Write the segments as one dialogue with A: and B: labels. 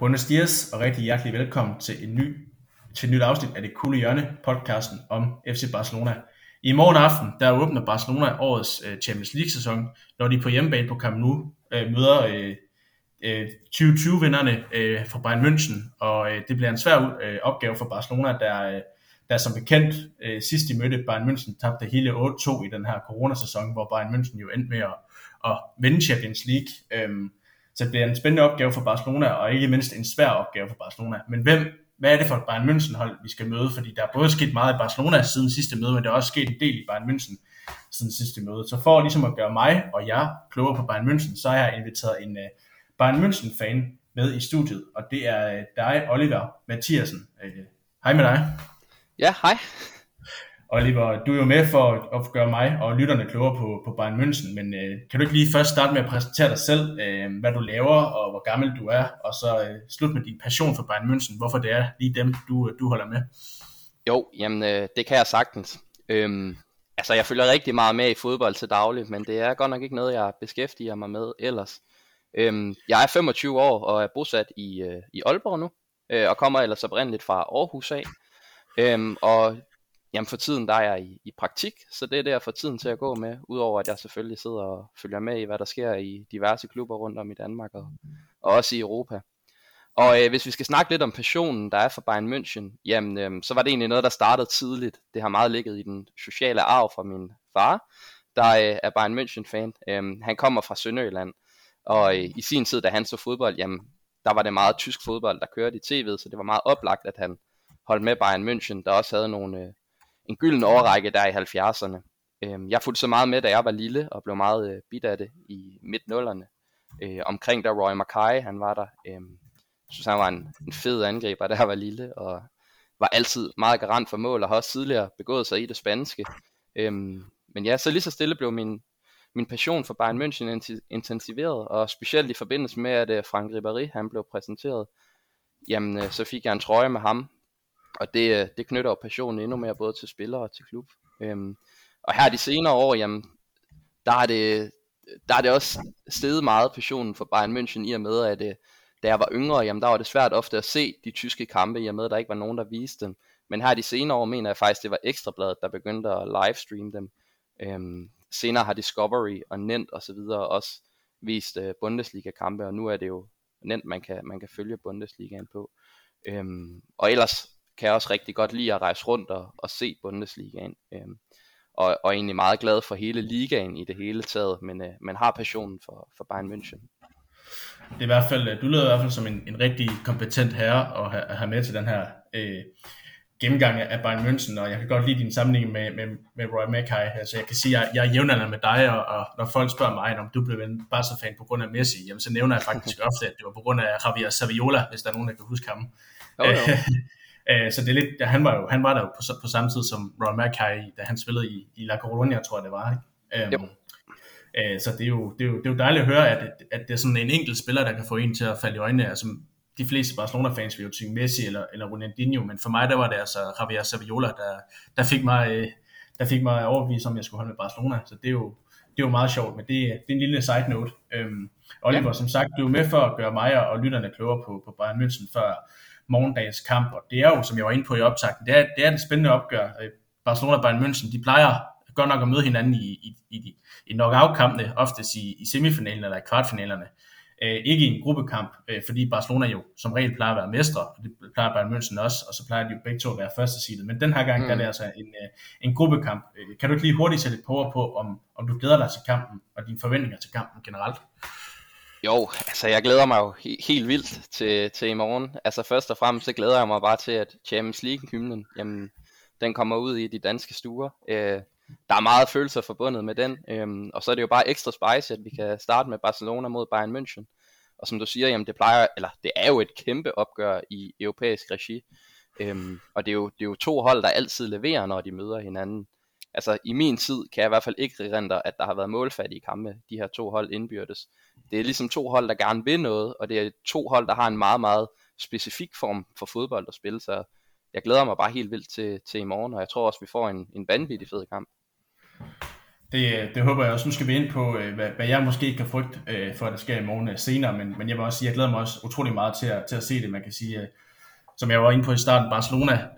A: Buenos dias og rigtig hjertelig velkommen til en ny til et nyt afsnit af det Kulde Hjørne podcasten om FC Barcelona. I morgen aften der åbner Barcelona årets øh, Champions League sæson, når de på hjemmebane på Camp Nou øh, møder øh, øh 2020-vinderne øh, fra Bayern München, og øh, det bliver en svær øh, opgave for Barcelona, der, øh, der som bekendt øh, sidst de mødte Bayern München tabte hele 8-2 i den her coronasæson, hvor Bayern München jo endte med at, at vinde Champions League. Øh, så det bliver en spændende opgave for Barcelona, og ikke mindst en svær opgave for Barcelona. Men hvem, hvad er det for et Bayern München hold, vi skal møde? Fordi der er både sket meget i Barcelona siden sidste møde, men der er også sket en del i Bayern München siden sidste møde. Så for ligesom at gøre mig og jer klogere på Bayern München, så har jeg inviteret en uh, Bayern München-fan med i studiet, og det er uh, dig, Oliver Mathiasen. Uh, hej med dig.
B: Ja, hej.
A: Oliver, du er jo med for at gøre mig og lytterne klogere på, på Bayern München, men øh, kan du ikke lige først starte med at præsentere dig selv, øh, hvad du laver og hvor gammel du er, og så øh, slut med din passion for Bayern München, hvorfor det er lige dem, du, øh, du holder med?
B: Jo, jamen øh, det kan jeg sagtens. Øhm, altså jeg følger rigtig meget med i fodbold til daglig, men det er godt nok ikke noget, jeg beskæftiger mig med ellers. Øhm, jeg er 25 år og er bosat i, øh, i Aalborg nu, øh, og kommer ellers oprindeligt fra Aarhus af. Øhm, og Jamen for tiden der er jeg i, i praktik, så det er der for tiden til at gå med, udover at jeg selvfølgelig sidder og følger med i, hvad der sker i diverse klubber rundt om i Danmark og, og også i Europa. Og øh, hvis vi skal snakke lidt om passionen, der er for Bayern München, jamen øh, så var det egentlig noget, der startede tidligt. Det har meget ligget i den sociale arv fra min far, der øh, er Bayern München-fan. Øh, han kommer fra Sønderjylland, og øh, i sin tid, da han så fodbold, jamen der var det meget tysk fodbold, der kørte i tv'et, så det var meget oplagt, at han holdt med Bayern München, der også havde nogle... Øh, en gylden overrække der i 70'erne. Øhm, jeg fulgte så meget med, da jeg var lille, og blev meget øh, bit af det i midt-nullerne. Øh, omkring der Roy Mackay, han var der. Øhm, jeg synes, han var en, en fed angriber, da jeg var lille, og var altid meget garant for mål, og har også tidligere begået sig i det spanske. Øhm, men ja, så lige så stille blev min, min passion for Bayern München intensiveret, og specielt i forbindelse med, at øh, Frank Ribéry han blev præsenteret, jamen øh, så fik jeg en trøje med ham, og det, øh, det knytter jo passionen endnu mere både til spillere og til klub. Øhm, og her de senere år, jamen, der er det, der er det også steget meget passionen for Bayern München i og med, at øh, da jeg var yngre, jamen, der var det svært ofte at se de tyske kampe, i og med, at der ikke var nogen, der viste dem. Men her de senere år mener jeg faktisk, det var Ekstrabladet, der begyndte at livestream dem. Øhm, senere har Discovery og Nent og så videre også vist øh, Bundesliga-kampe, og nu er det jo nemt, man kan, man kan følge Bundesligaen på. Øhm, og ellers kan jeg også rigtig godt lide at rejse rundt og, og se Bundesligaen. Øhm, og, og egentlig meget glad for hele ligaen i det hele taget, men øh, man har passionen for, for Bayern München.
A: Det er i hvert fald, du lyder i hvert fald som en, en rigtig kompetent herre at have, at have med til den her øh, gennemgang af Bayern München, og jeg kan godt lide din sammenligning med, med, med Roy Mackay. Altså jeg kan sige, at jeg, jeg er jævnaldrende med dig, og, og når folk spørger mig, om du blev en Barca-fan på grund af Messi, jamen så nævner jeg faktisk ofte, at det var på grund af Javier Saviola, hvis der er nogen, der kan huske ham. Oh, no. Øh, så det er lidt, han var jo, han var der jo på, på samme tid som Ron Mackay, da han spillede i, i La Coruña, tror jeg det var. Ikke? Um, øh, så det er, jo, det, er jo, det er jo dejligt at høre, at, at det er sådan en enkelt spiller, der kan få en til at falde i øjnene. Altså, de fleste Barcelona-fans vil jo tænke Messi eller, eller Ronaldinho, men for mig der var det altså Javier Saviola, der, der fik mig, øh, der fik mig overbevist om, jeg skulle holde med Barcelona. Så det er jo, det er jo meget sjovt, men det, det er en lille side note. Um, Oliver, ja. som sagt, du er med for at gøre mig og lytterne klogere på, på Bayern München, før, morgendagens kamp, og det er jo, som jeg var inde på i optakten, det er, det er en spændende opgør. Øh, Barcelona og Bayern München, de plejer godt nok at møde hinanden i, i, i, i knockout-kampene, oftest i, i semifinalen eller i kvartfinalerne. Øh, ikke i en gruppekamp, øh, fordi Barcelona jo som regel plejer at være mestre, og det plejer Bayern München også, og så plejer de jo begge to at være første seedet. Men den her gang, mm. der er det altså en, øh, en gruppekamp. Øh, kan du ikke lige hurtigt sætte et på, på om, om du glæder dig til kampen, og dine forventninger til kampen generelt?
B: Jo, altså jeg glæder mig jo he- helt vildt til, til i morgen. Altså først og fremmest så glæder jeg mig bare til, at Champions League-hymnen, jamen, den kommer ud i de danske stuer. Øh, der er meget følelser forbundet med den, øh, og så er det jo bare ekstra spicy, at vi kan starte med Barcelona mod Bayern München. Og som du siger, jamen det plejer, eller det er jo et kæmpe opgør i europæisk regi. øhm, og det er, jo, det er jo to hold, der altid leverer, når de møder hinanden altså i min tid kan jeg i hvert fald ikke erindre, at der har været målfattige kampe, de her to hold indbyrdes. Det er ligesom to hold, der gerne vil noget, og det er to hold, der har en meget, meget specifik form for fodbold at spille, så jeg glæder mig bare helt vildt til, til i morgen, og jeg tror også, vi får en, en vanvittig fed kamp.
A: Det, det håber jeg også. Nu skal vi ind på, øh, hvad, hvad jeg måske kan frygte øh, for, at der sker i morgen øh, senere, men, men jeg vil også sige, at jeg glæder mig også utrolig meget til at, til at se det. Man kan sige, øh, som jeg var inde på i starten, Barcelona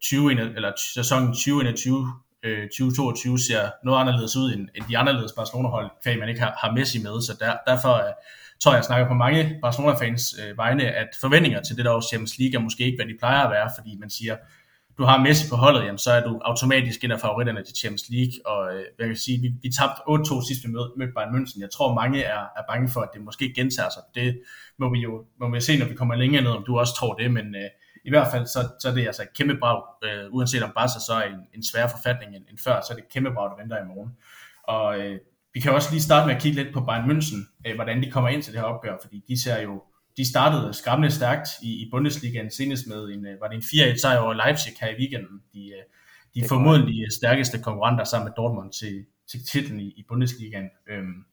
A: 20, eller sæsonen 2021 Øh, 2022 ser noget anderledes ud end, end de anderledes Barcelona-hold, kvæg man ikke har, har Messi med, så der, derfor øh, tror jeg, jeg snakker på mange Barcelona-fans øh, vegne, at forventninger til det der års Champions League er måske ikke, hvad de plejer at være, fordi man siger, du har Messi på holdet, jamen, så er du automatisk en af favoritterne til Champions League, og øh, jeg kan sige, vi, vi tabte 8-2 sidst vi mødte, mødte Bayern München. Jeg tror, mange er, er bange for, at det måske gentager sig. Det må vi jo må vi se, når vi kommer længere ned, om du også tror det, men øh, i hvert fald, så, så er det altså et kæmpe brag, øh, uanset om Barca så er en, en svær forfatning end, end før, så er det et kæmpe brag, der venter i morgen. Og øh, vi kan også lige starte med at kigge lidt på Bayern München, øh, hvordan de kommer ind til det her opgør, fordi de ser jo de startede skræmmende stærkt i, i Bundesligaen senest med en, øh, var det en 4-1 sejr over Leipzig her i weekenden. De, øh, de er formodentlig stærkeste konkurrenter sammen med Dortmund til, til titlen i, i Bundesligaen. Øhm,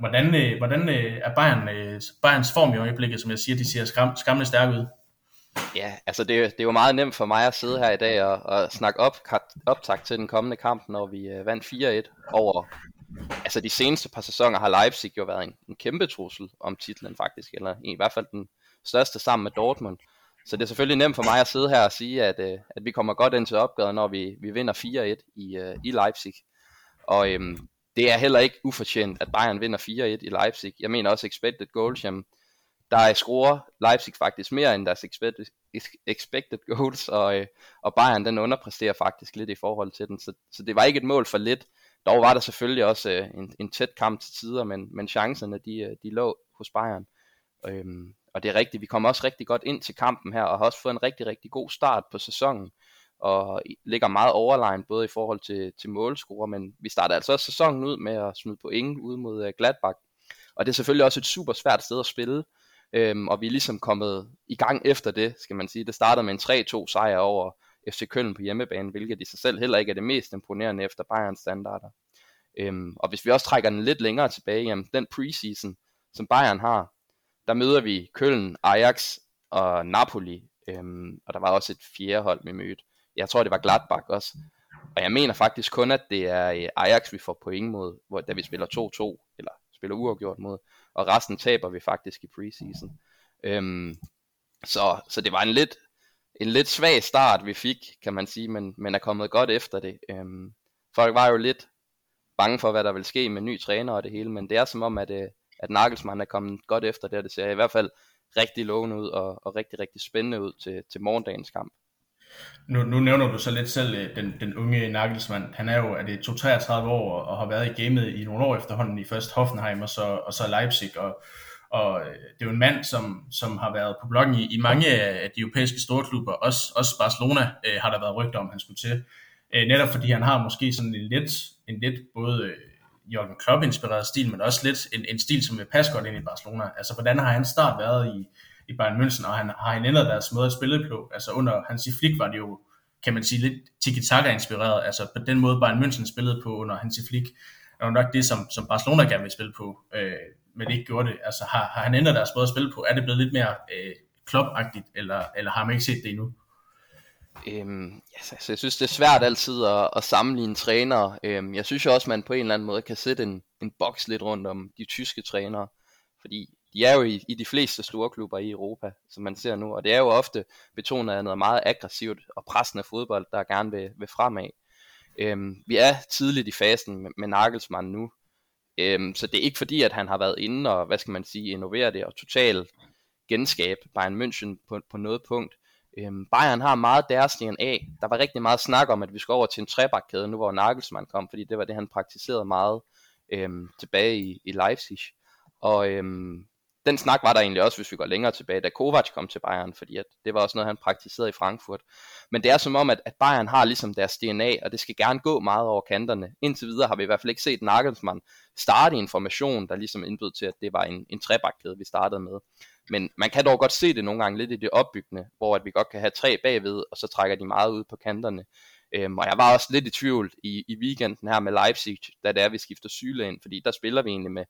A: hvordan, øh, hvordan er Bayern, Bayerns form i øjeblikket, som jeg siger, de ser skræm, skræmmende stærke ud?
B: Ja, altså det, det er jo meget nemt for mig at sidde her i dag og, og snakke op, optakt til den kommende kamp, når vi øh, vandt 4-1 over altså de seneste par sæsoner har Leipzig jo været en, en kæmpe trussel om titlen faktisk, eller i hvert fald den største sammen med Dortmund. Så det er selvfølgelig nemt for mig at sidde her og sige, at, øh, at vi kommer godt ind til opgaven, når vi, vi vinder 4-1 i, øh, i Leipzig. Og øhm, det er heller ikke ufortjent, at Bayern vinder 4-1 i Leipzig. Jeg mener også expected goals, jamen, der er Leipzig faktisk mere end deres expected, expected goals, og, øh, og Bayern den underpresterer faktisk lidt i forhold til den. Så, så det var ikke et mål for lidt. Dog var der selvfølgelig også øh, en, en tæt kamp til tider, men, men chancerne de, øh, de lå hos Bayern. Øhm, og det er rigtigt, vi kommer også rigtig godt ind til kampen her, og har også fået en rigtig, rigtig god start på sæsonen, og ligger meget overlegn, både i forhold til, til målscorer, men vi starter altså også sæsonen ud med at smide point ude mod øh, Gladbach. Og det er selvfølgelig også et super svært sted at spille, øhm, og vi er ligesom kommet i gang efter det, skal man sige. Det startede med en 3-2 sejr over FC Køln på hjemmebane, hvilket i sig selv heller ikke er det mest imponerende efter Bayerns standarder. Øhm, og hvis vi også trækker den lidt længere tilbage, jamen den preseason, som Bayern har, der møder vi Køln, Ajax og Napoli, øhm, og der var også et fjerde hold, vi mødte. Jeg tror, det var Gladbach også. Og jeg mener faktisk kun, at det er øh, Ajax, vi får point mod, hvor, da vi spiller 2-2, eller spiller uafgjort mod, og resten taber vi faktisk i preseason. Øhm, så, så det var en lidt en lidt svag start, vi fik, kan man sige, men, men er kommet godt efter det. Øhm, folk var jo lidt bange for, hvad der vil ske med ny træner og det hele, men det er som om, at, øh, at Nagelsmann er kommet godt efter det, og det ser i hvert fald rigtig lovende ud, og, og rigtig, rigtig spændende ud til, til morgendagens kamp.
A: Nu, nu nævner du så lidt selv øh, den, den unge Nagelsmann. Han er jo er det 33 år og har været i gamet i nogle år efterhånden i først Hoffenheim og så, og så Leipzig. Og, og øh, det er jo en mand, som, som har været på bloggen i, i mange af de europæiske storklubber. Også, også Barcelona øh, har der været rygter om, han skulle til. Øh, netop fordi han har måske sådan en lidt, en lidt både øh, Jørgen Klopp-inspireret stil, men også lidt en, en stil, som vil passe godt ind i Barcelona. Altså, hvordan har han start været i, i Bayern München, og han, har han ændret deres måde at spille på? Altså, under Hansi Flick var det jo, kan man sige, lidt tiki-taka-inspireret. Altså, på den måde Bayern München spillede på under Hansi Flick, er jo nok det, som, som Barcelona gerne vil spille på. Øh, men det ikke gjorde det. Altså har, har han ændret deres måde at spille på? Er det blevet lidt mere øh, klopagtigt, eller, eller har man ikke set det endnu?
B: Øhm, altså, jeg synes det er svært altid at, at sammenligne træner. Øhm, jeg synes jo også man på en eller anden måde kan sætte en, en boks lidt rundt om de tyske trænere, fordi de er jo i, i de fleste store klubber i Europa, som man ser nu, og det er jo ofte betonet af noget meget aggressivt og pressende fodbold, der gerne vil, vil fremad. Øhm, vi er tidligt i fasen med, med Nagelsmann nu, Øhm, så det er ikke fordi, at han har været inde og, hvad skal man sige, innovere det og totalt genskabe Bayern München på, på noget punkt. Øhm, Bayern har meget deres DNA. Der var rigtig meget snak om, at vi skulle over til en trebakkæde, nu hvor Nagelsmann kom, fordi det var det, han praktiserede meget øhm, tilbage i, i Leipzig. Og øhm, den snak var der egentlig også, hvis vi går længere tilbage, da Kovac kom til Bayern, fordi at det var også noget, han praktiserede i Frankfurt. Men det er som om, at, at Bayern har ligesom deres DNA, og det skal gerne gå meget over kanterne. Indtil videre har vi i hvert fald ikke set Nagelsmann starte en formation, der ligesom indbød til, at det var en, en trebakkæde, vi startede med. Men man kan dog godt se det nogle gange lidt i det opbyggende, hvor at vi godt kan have tre bagved, og så trækker de meget ud på kanterne. Øhm, og jeg var også lidt i tvivl i, i weekenden her med Leipzig, da det er, vi skifter Syle ind, fordi der spiller vi egentlig med,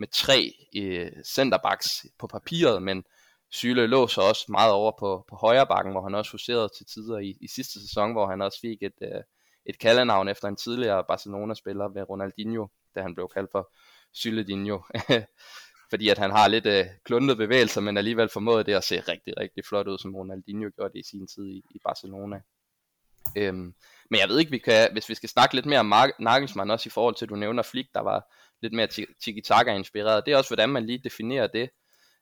B: med tre øh, centerbacks på papiret, men Syle lå så også meget over på, på højre bakken, hvor han også huserede til tider i, i sidste sæson, hvor han også fik et, øh, et kaldenavn efter en tidligere Barcelona-spiller ved Ronaldinho, da han blev kaldt for Syledinho. fordi at han har lidt øh, kluntet bevægelser, men alligevel formåede det at se rigtig, rigtig flot ud, som Ronaldinho gjorde det i sin tid i, i Barcelona. Øhm, men jeg ved ikke, vi kan, hvis vi skal snakke lidt mere om Nagelsmann, også i forhold til, at du nævner Flick, der var lidt mere tiki-taka inspireret, det er også, hvordan man lige definerer det.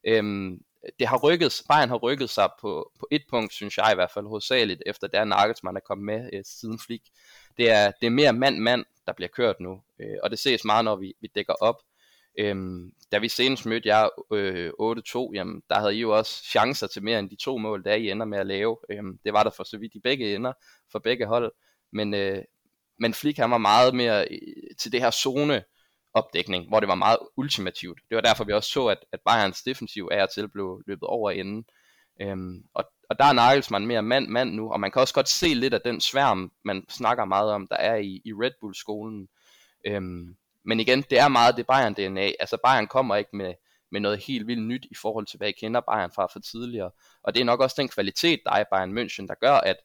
B: Øhm, det har rykket, Bayern har rykket sig på, på et punkt, synes jeg i hvert fald hovedsageligt, efter der Nagelsmann er kommet med øh, siden Flik. Det er, det er mere mand-mand, der bliver kørt nu, øh, og det ses meget, når vi, vi dækker op. Øhm, da vi senest mødte jer øh, 8-2, jamen, der havde I jo også chancer til mere end de to mål, der I ender med at lave. Øhm, det var der for så vidt i begge ender, for begge hold. Men, øh, men Flick han var meget mere øh, til det her zone opdækning, hvor det var meget ultimativt. Det var derfor, vi også så, at, at Bayerns defensiv er til blev løbet over inden. Øhm, og, og der er Nagelsmann mere mand-mand nu, og man kan også godt se lidt af den sværm, man snakker meget om, der er i, i Red Bull-skolen. Øhm, men igen, det er meget det Bayern DNA. Altså Bayern kommer ikke med, med noget helt vildt nyt i forhold til, hvad I kender Bayern fra for tidligere. Og det er nok også den kvalitet, der er i Bayern München, der gør, at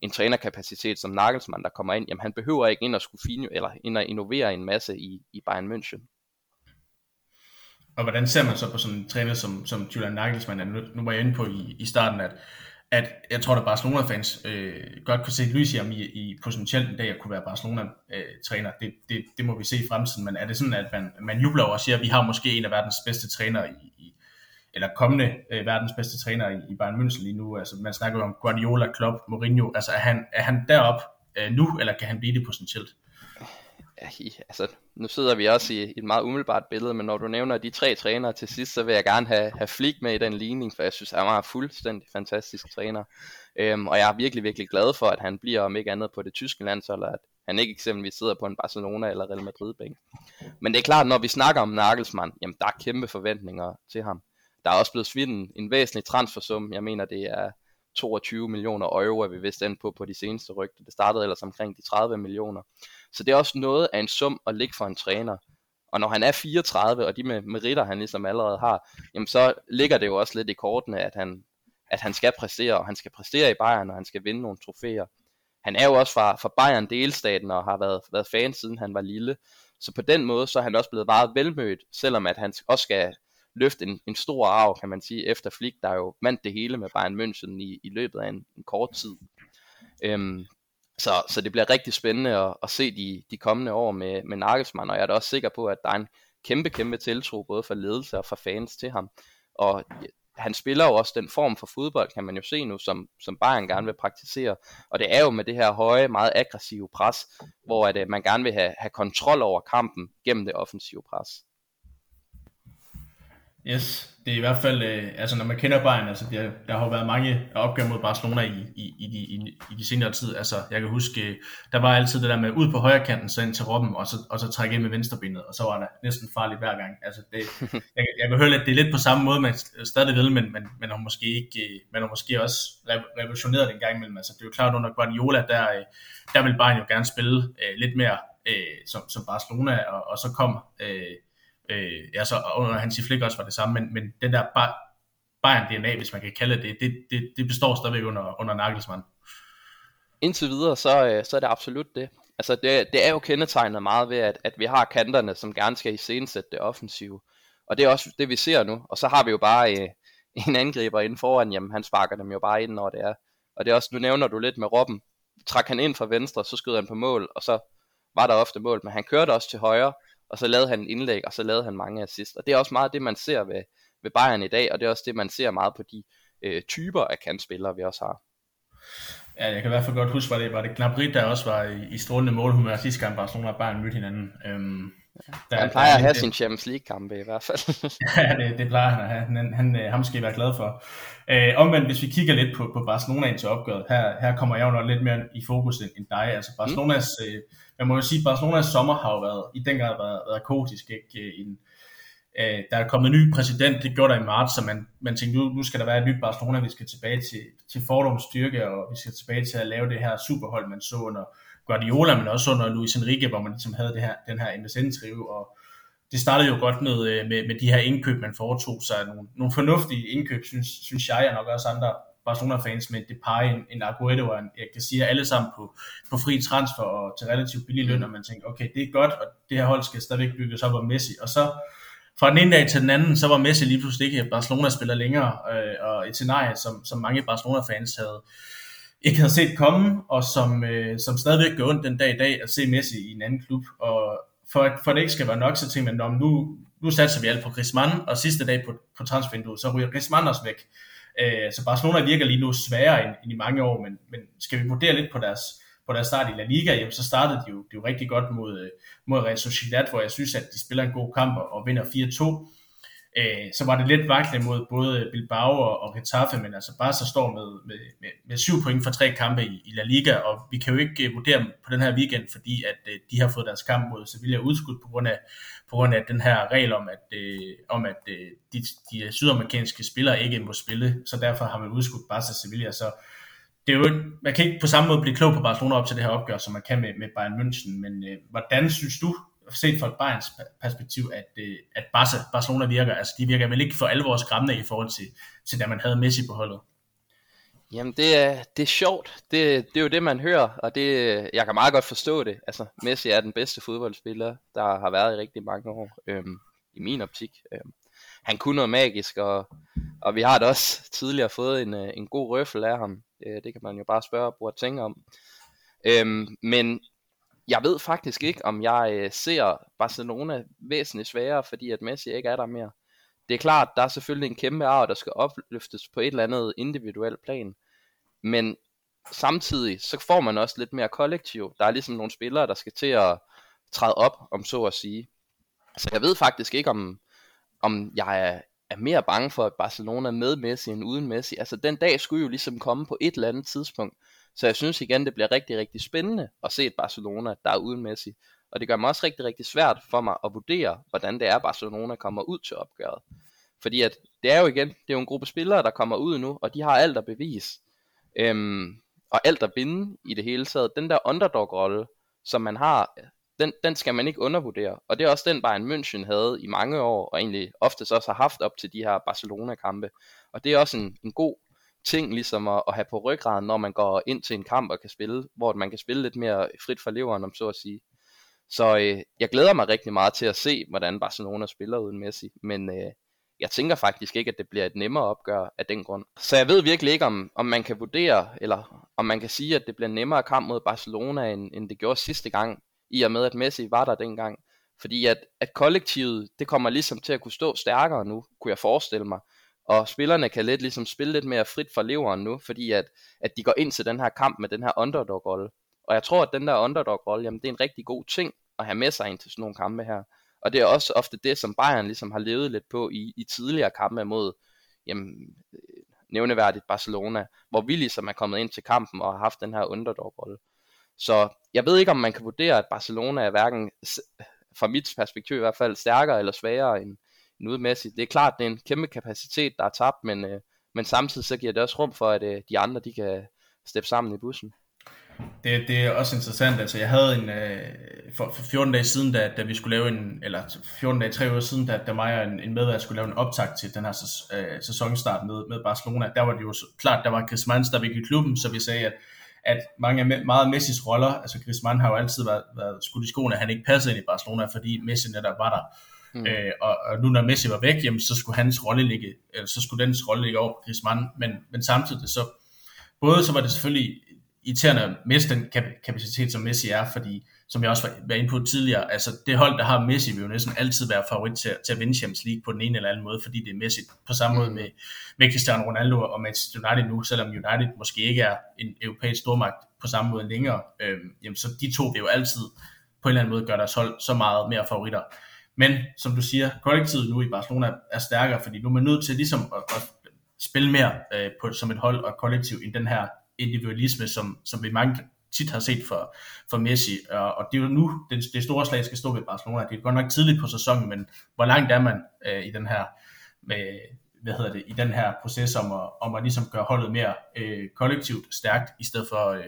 B: en trænerkapacitet som Nagelsmann, der kommer ind, jamen han behøver ikke ind og skulle fine, eller ind og innovere en masse i, i Bayern München.
A: Og hvordan ser man så på sådan en træner som, som Julian Nagelsmann? Nu, nu var jeg inde på i, i starten, at at jeg tror, at Barcelona-fans øh, godt kunne se lys i ham i, i potentielt en dag at kunne være Barcelona-træner. Øh, det, det, det må vi se i fremtiden, men er det sådan, at man, man jubler over og siger, at vi har måske en af verdens bedste trænere i, i eller kommende øh, verdens bedste træner i, i Bayern München lige nu? Altså, man snakker jo om Guardiola, Klopp, Mourinho. Altså, er han, er han derop øh, nu, eller kan han blive det potentielt?
B: ja, altså, nu sidder vi også i et meget umiddelbart billede, men når du nævner de tre trænere til sidst, så vil jeg gerne have, have Flick med i den ligning, for jeg synes, han var en fuldstændig fantastisk træner. Øhm, og jeg er virkelig, virkelig glad for, at han bliver om ikke andet på det tyske landshold, at han ikke eksempelvis sidder på en Barcelona eller Real Madrid bænk. Men det er klart, når vi snakker om Nagelsmann, jamen der er kæmpe forventninger til ham. Der er også blevet svidt en, en væsentlig transfersum. Jeg mener, det er 22 millioner euro, er vi vist end på på de seneste rygter. Det startede ellers omkring de 30 millioner. Så det er også noget af en sum at ligge for en træner. Og når han er 34, og de med meritter, han ligesom allerede har, jamen så ligger det jo også lidt i kortene, at han, at han skal præstere, og han skal præstere i Bayern, og han skal vinde nogle trofæer. Han er jo også fra, fra Bayern delstaten, og har været, været fan siden han var lille. Så på den måde, så er han også blevet meget velmødt, selvom at han også skal løfte en, en stor arv, kan man sige, efter Flick, der jo vandt det hele med Bayern München i, i løbet af en, en kort tid. Øhm, så, så det bliver rigtig spændende at, at se de, de kommende år med, med Nagelsmann, og jeg er da også sikker på, at der er en kæmpe, kæmpe tiltro, både for ledelse og for fans til ham. Og han spiller jo også den form for fodbold, kan man jo se nu, som, som Bayern gerne vil praktisere. Og det er jo med det her høje, meget aggressive pres, hvor at, øh, man gerne vil have, have kontrol over kampen gennem det offensive pres.
A: Yes, det er i hvert fald, øh, altså når man kender Bayern, altså der, der har jo været mange opgør mod Barcelona i, i, i, de, i, i de senere tid. Altså jeg kan huske, øh, der var altid det der med ud på højre kanten, så ind til Robben, og så, og så trække ind med venstrebenet, og så var der næsten farligt hver gang. Altså det, jeg, jeg kan høre lidt, det er lidt på samme måde, man stadig vil, men, men, men har måske ikke, øh, man har måske også revolutioneret det en gang imellem. Altså det er jo klart, under Guardiola, der, øh, der vil Bayern jo gerne spille øh, lidt mere øh, som, som Barcelona, og, og så kom øh, Øh, ja, så under Hansi Flick også var det samme, men, men den der Bayern DNA, hvis man kan kalde det, det, det, det består stadigvæk under, under Nagelsmann.
B: Indtil videre, så, øh, så er det absolut det. Altså det, det er jo kendetegnet meget ved, at, at vi har kanterne, som gerne skal iscenesætte det offensive. Og det er også det, vi ser nu. Og så har vi jo bare øh, en angriber inden foran, jamen han sparker dem jo bare ind, når det er. Og det er også, nu nævner du lidt med Robben. Træk han ind fra venstre, så skyder han på mål, og så var der ofte mål. Men han kørte også til højre, og så lavede han en indlæg, og så lavede han mange assist. Og det er også meget det, man ser ved, ved Bayern i dag, og det er også det, man ser meget på de øh, typer af kantspillere, vi også har.
A: Ja, jeg kan i hvert fald godt huske, var det, var det Gnabry, der også var i, i strålende målhumør sidste gang Barcelona og Bayern mødte hinanden. Øhm,
B: der, han plejer der, at have det, sin Champions League-kampe i hvert fald.
A: ja, det, det plejer han at have. Han, han, øh, ham skal I være glad for. Øh, omvendt, hvis vi kigger lidt på, på Barcelona ind til opgøret, her, her kommer jeg jo nok lidt mere i fokus end, end dig. Altså Barcelonas, mm. øh, man må jo sige, Barcelonas sommer har jo været, i den grad været, været kaotisk. Ikke? En, øh, der er kommet en ny præsident, det gjorde der i marts, så man, man tænkte, nu, nu skal der være et nyt Barcelona, vi skal tilbage til, til fordoms styrke, og vi skal tilbage til at lave det her superhold, man så under Guardiola, men også under Luis Enrique, hvor man ligesom havde det her, den her MSN-trive, og det startede jo godt med, øh, med, med de her indkøb, man foretog sig. Nogle, nogle fornuftige indkøb, synes, synes jeg, og nok også andre Barcelona-fans med Depay, en, en Aguero og en jeg kan sige, alle sammen på, på fri transfer og til relativt billig løn, og man tænker, okay, det er godt, og det her hold skal stadigvæk bygges op af Messi. Og så fra den ene dag til den anden, så var Messi lige pludselig ikke Barcelona-spiller længere, øh, og et scenarie, som, som mange Barcelona-fans havde, ikke havde set komme, og som, øh, som stadigvæk gør ondt den dag i dag at se Messi i en anden klub. Og for at, for at det ikke skal være nok, så tænkte man, nu, nu satser vi alt på Griezmann, og sidste dag på, på transfervinduet, så ryger Griezmann også væk. Øh, så Barcelona virker lige nu sværere end, end i mange år, men, men skal vi vurdere lidt på deres, på deres start i La Liga, jamen, så startede de jo, de jo rigtig godt mod, øh, mod Real Sociedad, hvor jeg synes, at de spiller en god kamp og, og vinder 4-2 øh, så var det lidt vaklende mod både Bilbao og, og Getafe, men altså Barca står med, med, med, med syv point for tre kampe i, i La Liga, og vi kan jo ikke øh, vurdere dem på den her weekend, fordi at øh, de har fået deres kamp mod Sevilla udskudt på grund af, på grund af den her regel om, at, øh, om at de, de sydamerikanske spillere ikke må spille, så derfor har man udskudt Barca Sevilla, så det er jo, man kan ikke på samme måde blive klog på Barcelona op til det her opgør, som man kan med, med Bayern München, men øh, hvordan synes du, set fra et Bayerns perspektiv, at, øh, at Barca, Barcelona virker. Altså, de virker vel ikke for alvor skræmmende i forhold til, til da man havde Messi på holdet.
B: Jamen, det er, det er sjovt. Det, det er jo det, man hører, og det, jeg kan meget godt forstå det. Altså, Messi er den bedste fodboldspiller, der har været i rigtig mange år, øhm, i min optik. Øhm, han kunne noget magisk, og, og vi har da også tidligere fået en, øh, en god røffel af ham. Øh, det kan man jo bare spørge og tænke om. Øhm, men jeg ved faktisk ikke, om jeg øh, ser Barcelona væsentligt sværere, fordi at Messi ikke er der mere. Det er klart, der er selvfølgelig en kæmpe arv, der skal opløftes på et eller andet individuelt plan. Men samtidig, så får man også lidt mere kollektiv. Der er ligesom nogle spillere, der skal til at træde op, om så at sige. Så jeg ved faktisk ikke, om, om jeg er, er mere bange for, at Barcelona med Messi end uden Messi. Altså den dag skulle jo ligesom komme på et eller andet tidspunkt. Så jeg synes igen, det bliver rigtig, rigtig spændende at se et Barcelona, der er uden Messi. Og det gør mig også rigtig, rigtig svært for mig at vurdere, hvordan det er, Barcelona kommer ud til opgøret. Fordi at det er jo igen, det er jo en gruppe spillere, der kommer ud nu, og de har alt at bevise. Øhm, og alt at vinde i det hele taget. Den der underdog-rolle, som man har, den, den skal man ikke undervurdere. Og det er også den, Bayern München havde i mange år, og egentlig oftest også har haft op til de her Barcelona-kampe. Og det er også en, en god ting ligesom at, at have på ryggraden, når man går ind til en kamp og kan spille, hvor man kan spille lidt mere frit for leveren, om så at sige. Så øh, jeg glæder mig rigtig meget til at se, hvordan Barcelona spiller uden Messi, men øh, jeg tænker faktisk ikke, at det bliver et nemmere opgør af den grund. Så jeg ved virkelig ikke, om, om man kan vurdere, eller om man kan sige, at det bliver nemmere kamp mod Barcelona, end, end det gjorde sidste gang, i og med, at Messi var der dengang. Fordi at, at kollektivet, det kommer ligesom til at kunne stå stærkere nu, kunne jeg forestille mig. Og spillerne kan lidt ligesom spille lidt mere frit fra leveren nu, fordi at, at de går ind til den her kamp med den her underdog-rolle. Og jeg tror, at den der underdog-rolle, jamen det er en rigtig god ting at have med sig ind til sådan nogle kampe her. Og det er også ofte det, som Bayern ligesom har levet lidt på i, i tidligere kampe mod jamen, øh, nævneværdigt Barcelona, hvor vi ligesom er kommet ind til kampen og har haft den her underdog-rolle. Så jeg ved ikke, om man kan vurdere, at Barcelona er hverken, fra mit perspektiv i hvert fald, stærkere eller svagere end, udmæssigt. Det er klart, det er en kæmpe kapacitet, der er tabt, men, øh, men samtidig så giver det også rum for, at øh, de andre de kan steppe sammen i bussen.
A: Det, det er også interessant, altså jeg havde en, øh, for, for 14 dage siden, da, da vi skulle lave en, eller 14 dage, 3 uger siden, da, da mig og en, en medvært skulle lave en optag til den her øh, sæsonstart med, med Barcelona, der var det jo klart, der var Griezmann stadigvæk i klubben, så vi sagde, at, at mange af meget Messis roller, altså Griezmann har jo altid været, været skudt i skoene, at han ikke passede ind i Barcelona, fordi Messi netop var der. Mm. Øh, og, og nu når Messi var væk, jamen, så skulle hans rolle ligge, eller så skulle dens rolle ligge over på Griezmann, men, men samtidig så, både så var det selvfølgelig irriterende at miste den kapacitet, som Messi er, fordi, som jeg også var inde på tidligere, altså det hold, der har Messi, vil jo næsten altid være favorit til, til at vinde Champions League på den ene eller anden måde, fordi det er Messi på samme mm. måde med, med Cristiano Ronaldo og Manchester United nu, selvom United måske ikke er en europæisk stormagt på samme måde længere, øh, jamen så de to vil jo altid på en eller anden måde gøre deres hold så meget mere favoritter. Men som du siger, kollektivet nu i Barcelona er stærkere, fordi nu er man nødt til ligesom at, at spille mere øh, på, som et hold og kollektiv i den her individualisme, som, som vi mange tit har set for, for Messi. Og, og det er jo nu, det, det store slag skal stå ved Barcelona. Det er godt nok tidligt på sæsonen, men hvor langt er man øh, i den her med, hvad hedder det, i den her proces om at, om at ligesom gøre holdet mere øh, kollektivt stærkt, i stedet for, øh,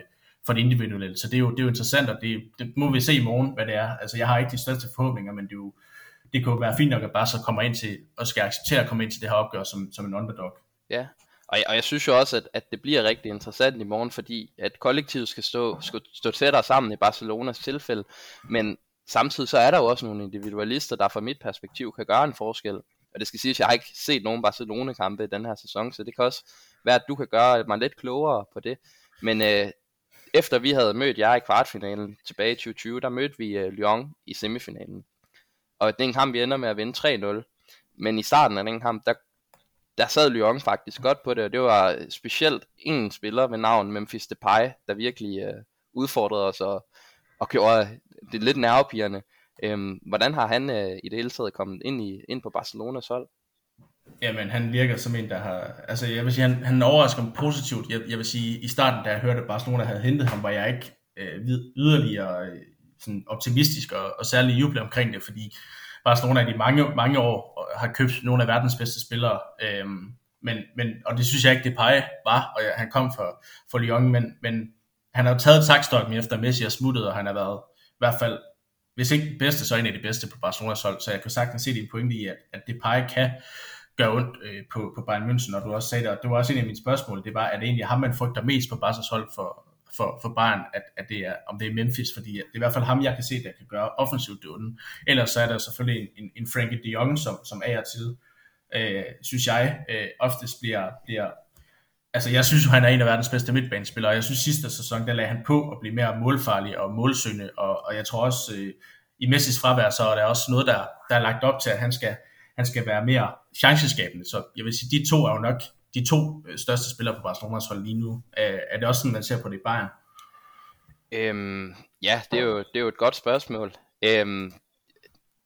A: for det individuelle. Så det er jo, det er jo interessant, og det, det må vi se i morgen, hvad det er. Altså jeg har ikke de største forhåbninger, men det er jo, det kunne være fint nok at bare så kommer ind til, og skal acceptere at komme ind til det her opgør som, som en underdog.
B: Ja, Og, og jeg synes jo også, at, at det bliver rigtig interessant i morgen, fordi at kollektivet skal stå, skal stå tættere sammen i Barcelonas tilfælde, men samtidig så er der jo også nogle individualister, der fra mit perspektiv kan gøre en forskel. Og det skal siges, at jeg har ikke set nogen Barcelona-kampe i den her sæson, så det kan også være, at du kan gøre mig lidt klogere på det. Men øh, efter vi havde mødt jer i kvartfinalen tilbage i 2020, der mødte vi øh, Lyon i semifinalen. Og den kamp, vi ender med at vinde 3-0. Men i starten af den kamp, der, der sad Lyon faktisk godt på det, og det var specielt en spiller ved navn Memphis Depay, der virkelig øh, udfordrede os og, og gjorde det lidt nervepirrende. Øhm, hvordan har han øh, i det hele taget kommet ind, i, ind på Barcelonas hold?
A: Jamen, han virker som en, der har... Altså, jeg vil sige, han, han overrasker mig positivt. Jeg, jeg vil sige, i starten, da jeg hørte, at Barcelona havde hentet ham, var jeg ikke øh, yderligere øh, sådan optimistisk og, og særlig juble omkring det, fordi Barcelona i de mange, mange år har købt nogle af verdens bedste spillere. Øhm, men, men, og det synes jeg ikke, det pege var, og jeg, han kom for, for Lyon, men, men han har jo taget takstokken efter Messi er smuttet, og han har været i hvert fald, hvis ikke den bedste, så en af de bedste på Barcelonas hold, så jeg kan sagtens se din pointe i, at, at det pege kan gøre ondt øh, på, på Bayern München, og du også sagde det, og det var også en af mine spørgsmål, det var, at det egentlig ham, man frygter mest på Barca's hold for, for, for Bayern, at, at det er, om det er Memphis, fordi det er i hvert fald ham, jeg kan se, der kan gøre offensivt det onde. Ellers så er der selvfølgelig en, en, en Frankie de Jong, som, som er til, øh, synes jeg, øh, oftest bliver, bliver altså jeg synes jo, han er en af verdens bedste midtbanespillere, og jeg synes sidste sæson, der lagde han på at blive mere målfarlig og målsøgende, og, og jeg tror også, øh, i Messis fravær, så er der også noget, der, der er lagt op til, at han skal, han skal være mere chanceskabende. Så jeg vil sige, de to er jo nok de to øh, største spillere på Barcelonas hold lige nu. Er det også sådan, man ser på det i Bayern?
B: Øhm, ja, det er, jo, det er jo et godt spørgsmål. Øhm,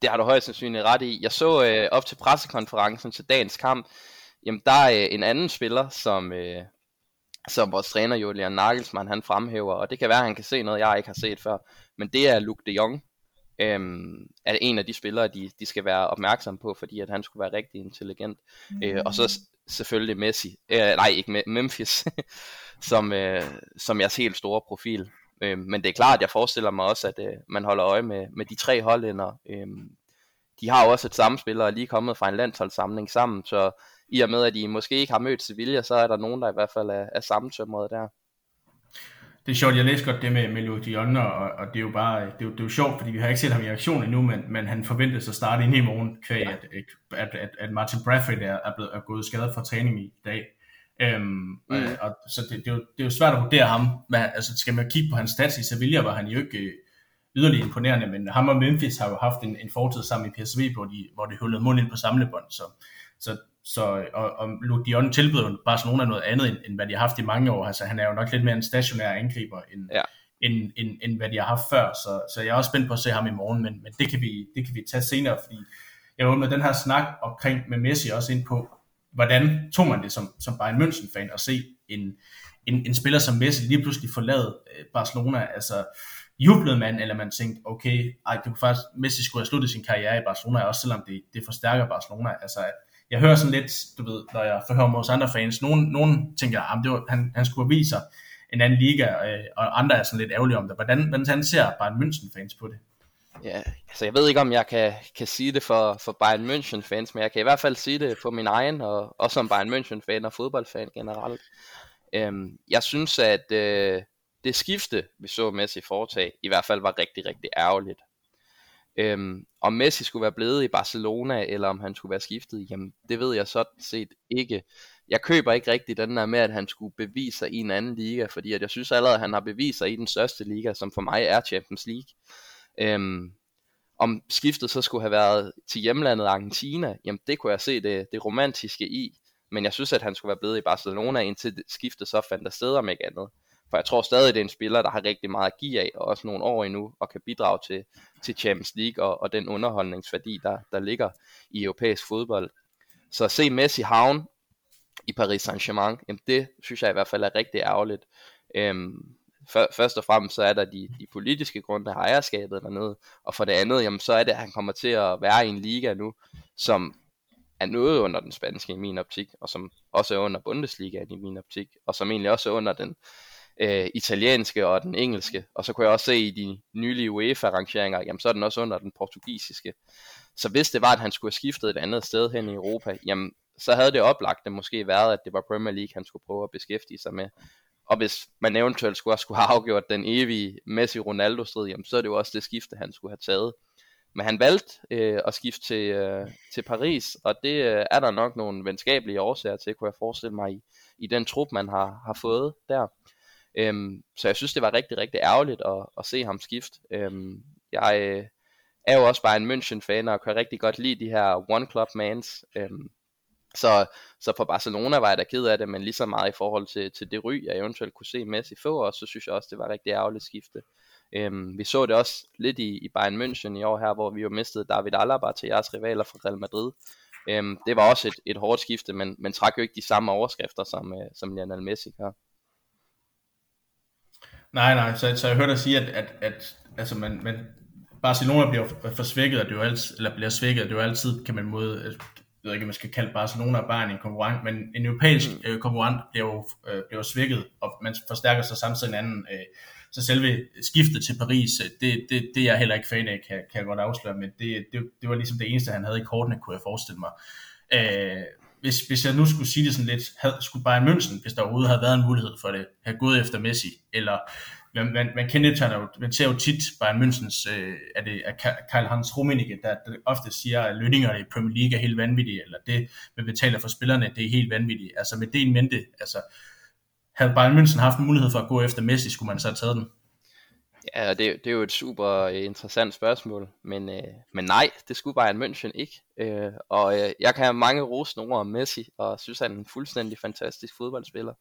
B: det har du højst sandsynligt ret i. Jeg så øh, op til pressekonferencen til dagens kamp, jamen der er øh, en anden spiller, som, øh, som vores træner Julian Nagelsmann han fremhæver, og det kan være, at han kan se noget, jeg ikke har set før, men det er Luke de Jong, øhm, er en af de spillere, de, de skal være opmærksom på, fordi at han skulle være rigtig intelligent. Mm. Øh, og så selvfølgelig Messi, øh, nej ikke Memphis, som, øh, som jeres helt store profil. Øh, men det er klart, jeg forestiller mig også, at øh, man holder øje med, med de tre hollænder. Øh, de har jo også et samspil og er lige kommet fra en landsholdssamling sammen, så i og med, at de måske ikke har mødt Sevilla, så er der nogen, der i hvert fald er, er sammentømret der
A: det er sjovt, jeg læste godt det med, Louis Dion, og, og det er jo bare, det er jo, det er jo sjovt, fordi vi har ikke set ham i aktion endnu, men, men han forventes at starte ind i morgen, kvæg, ja. at, at, at, at, Martin Bradford er, er, blevet, er gået skadet fra træning i dag. Øhm, mm. og, og, så det, det, er jo, det er jo svært at vurdere ham. Hvad, altså, skal man kigge på hans stats i Sevilla, var han jo ikke øh, yderligere imponerende, men ham og Memphis har jo haft en, en fortid sammen i PSV, hvor de, hvor de hullede mund ind på samlebånd, så, så så, og, og Luke Dion tilbyder Barcelona noget andet, end, end hvad de har haft i mange år. Altså, han er jo nok lidt mere en stationær angriber, end, ja. end, end, end hvad de har haft før. Så, så jeg er også spændt på at se ham i morgen, men, men det, kan vi, det kan vi tage senere, fordi jeg med den her snak omkring med Messi også ind på, hvordan tog man det som, som Bayern München-fan at se en, en, en spiller som Messi lige pludselig forlade øh, Barcelona, altså jublede man, eller man tænkte, okay, ej, det kunne faktisk, Messi skulle have sluttet sin karriere i Barcelona, også selvom det, det forstærker Barcelona, altså at jeg hører sådan lidt, du ved, når jeg forhører mig hos andre fans, nogen, nogen tænker, ah, at det var, han, han skulle vise sig en anden liga, øh, og andre er sådan lidt ærgerlige om det. Hvordan, hvordan han ser Bayern München fans på det?
B: Ja, altså jeg ved ikke, om jeg kan, kan sige det for, for Bayern München fans, men jeg kan i hvert fald sige det på min egen, og også som Bayern München fan og fodboldfan generelt. Øhm, jeg synes, at øh, det skifte, vi så Messi foretage, i hvert fald var rigtig, rigtig ærgerligt. Øhm, om Messi skulle være blevet i Barcelona, eller om han skulle være skiftet, jamen det ved jeg sådan set ikke. Jeg køber ikke rigtig den der med, at han skulle bevise sig i en anden liga, fordi at jeg synes allerede, at han har bevist sig i den største liga, som for mig er Champions League. Øhm, om skiftet så skulle have været til hjemlandet Argentina, jamen det kunne jeg se det, det romantiske i. Men jeg synes, at han skulle være blevet i Barcelona, indtil skiftet så fandt der sted om ikke andet. For jeg tror stadig, det er en spiller, der har rigtig meget at give af, og også nogle år endnu, og kan bidrage til, til Champions League og, og den underholdningsværdi, der, der ligger i europæisk fodbold. Så at se Messi havn i Paris Saint-Germain, jamen det synes jeg i hvert fald er rigtig ærgerligt. Øhm, for, først og fremmest så er der de, de politiske grunde, der har ejerskabet dernede, og for det andet, jamen så er det, at han kommer til at være i en liga nu, som er noget under den spanske i min optik, og som også er under Bundesligaen i min optik, og som egentlig også er under den, øh, italienske og den engelske, og så kunne jeg også se i de nylige UEFA-rangeringer, jamen så er den også under den portugisiske. Så hvis det var, at han skulle have skiftet et andet sted hen i Europa, jamen så havde det oplagt det måske været, at det var Premier League, han skulle prøve at beskæftige sig med. Og hvis man eventuelt skulle, også skulle have afgjort den evige Messi-Ronaldo-strid, jamen, så er det jo også det skifte, han skulle have taget. Men han valgte øh, at skifte til, øh, til Paris, og det øh, er der nok nogle venskabelige årsager til, kunne jeg forestille mig, i, i den trup, man har, har fået der. Øhm, så jeg synes, det var rigtig, rigtig ærgerligt at, at se ham skifte. Øhm, jeg øh, er jo også bare en München-fan, og kan rigtig godt lide de her one-club-mans. Øhm, så, så for Barcelona var jeg da ked af det, men lige så meget i forhold til, til det ry, jeg eventuelt kunne se Messi få, og så synes jeg også, det var rigtig ærgerligt skifte. Øhm, vi så det også lidt i, i Bayern München i år her, hvor vi jo mistede David Alaba til jeres rivaler fra Real Madrid. Øhm, det var også et, et hårdt skifte, men, men trak jo ikke de samme overskrifter, som, øh, som Lionel Messi gør.
A: Nej, nej, så, så jeg hørte dig sige, at, at, at altså man, man, Barcelona bliver for svækket, og det er jo altid, eller bliver svækket, det er jo altid, kan man måde, jeg ved ikke, man skal kalde Barcelona og Bayern en konkurrent, men en europæisk mm. øh, konkurrent bliver jo, øh, bliver svækket, og man forstærker sig samtidig en anden. Øh, så selve skiftet til Paris, øh, det, det, det er jeg heller ikke fan af, kan, kan jeg godt afsløre, men det, det, det var ligesom det eneste, han havde i kortene, kunne jeg forestille mig. Øh, hvis, hvis jeg nu skulle sige det sådan lidt, havde, skulle Bayern München, hvis der overhovedet havde været en mulighed for det, have gået efter Messi, eller man, man, man kender jo, man ser jo tit Bayern Münchens, øh, er det er Karl Hans Rummenigge, der, der ofte siger, at lønningerne i Premier League er helt vanvittige, eller det, man betaler for spillerne, det er helt vanvittigt. Altså med det i mente, altså havde Bayern München haft en mulighed for at gå efter Messi, skulle man så have taget den?
B: Ja, det, det er jo et super øh, interessant spørgsmål, men, øh, men nej, det skulle Bayern München ikke. Øh, og øh, jeg kan have mange rosende ord om Messi, og synes, han er en fuldstændig fantastisk fodboldspiller.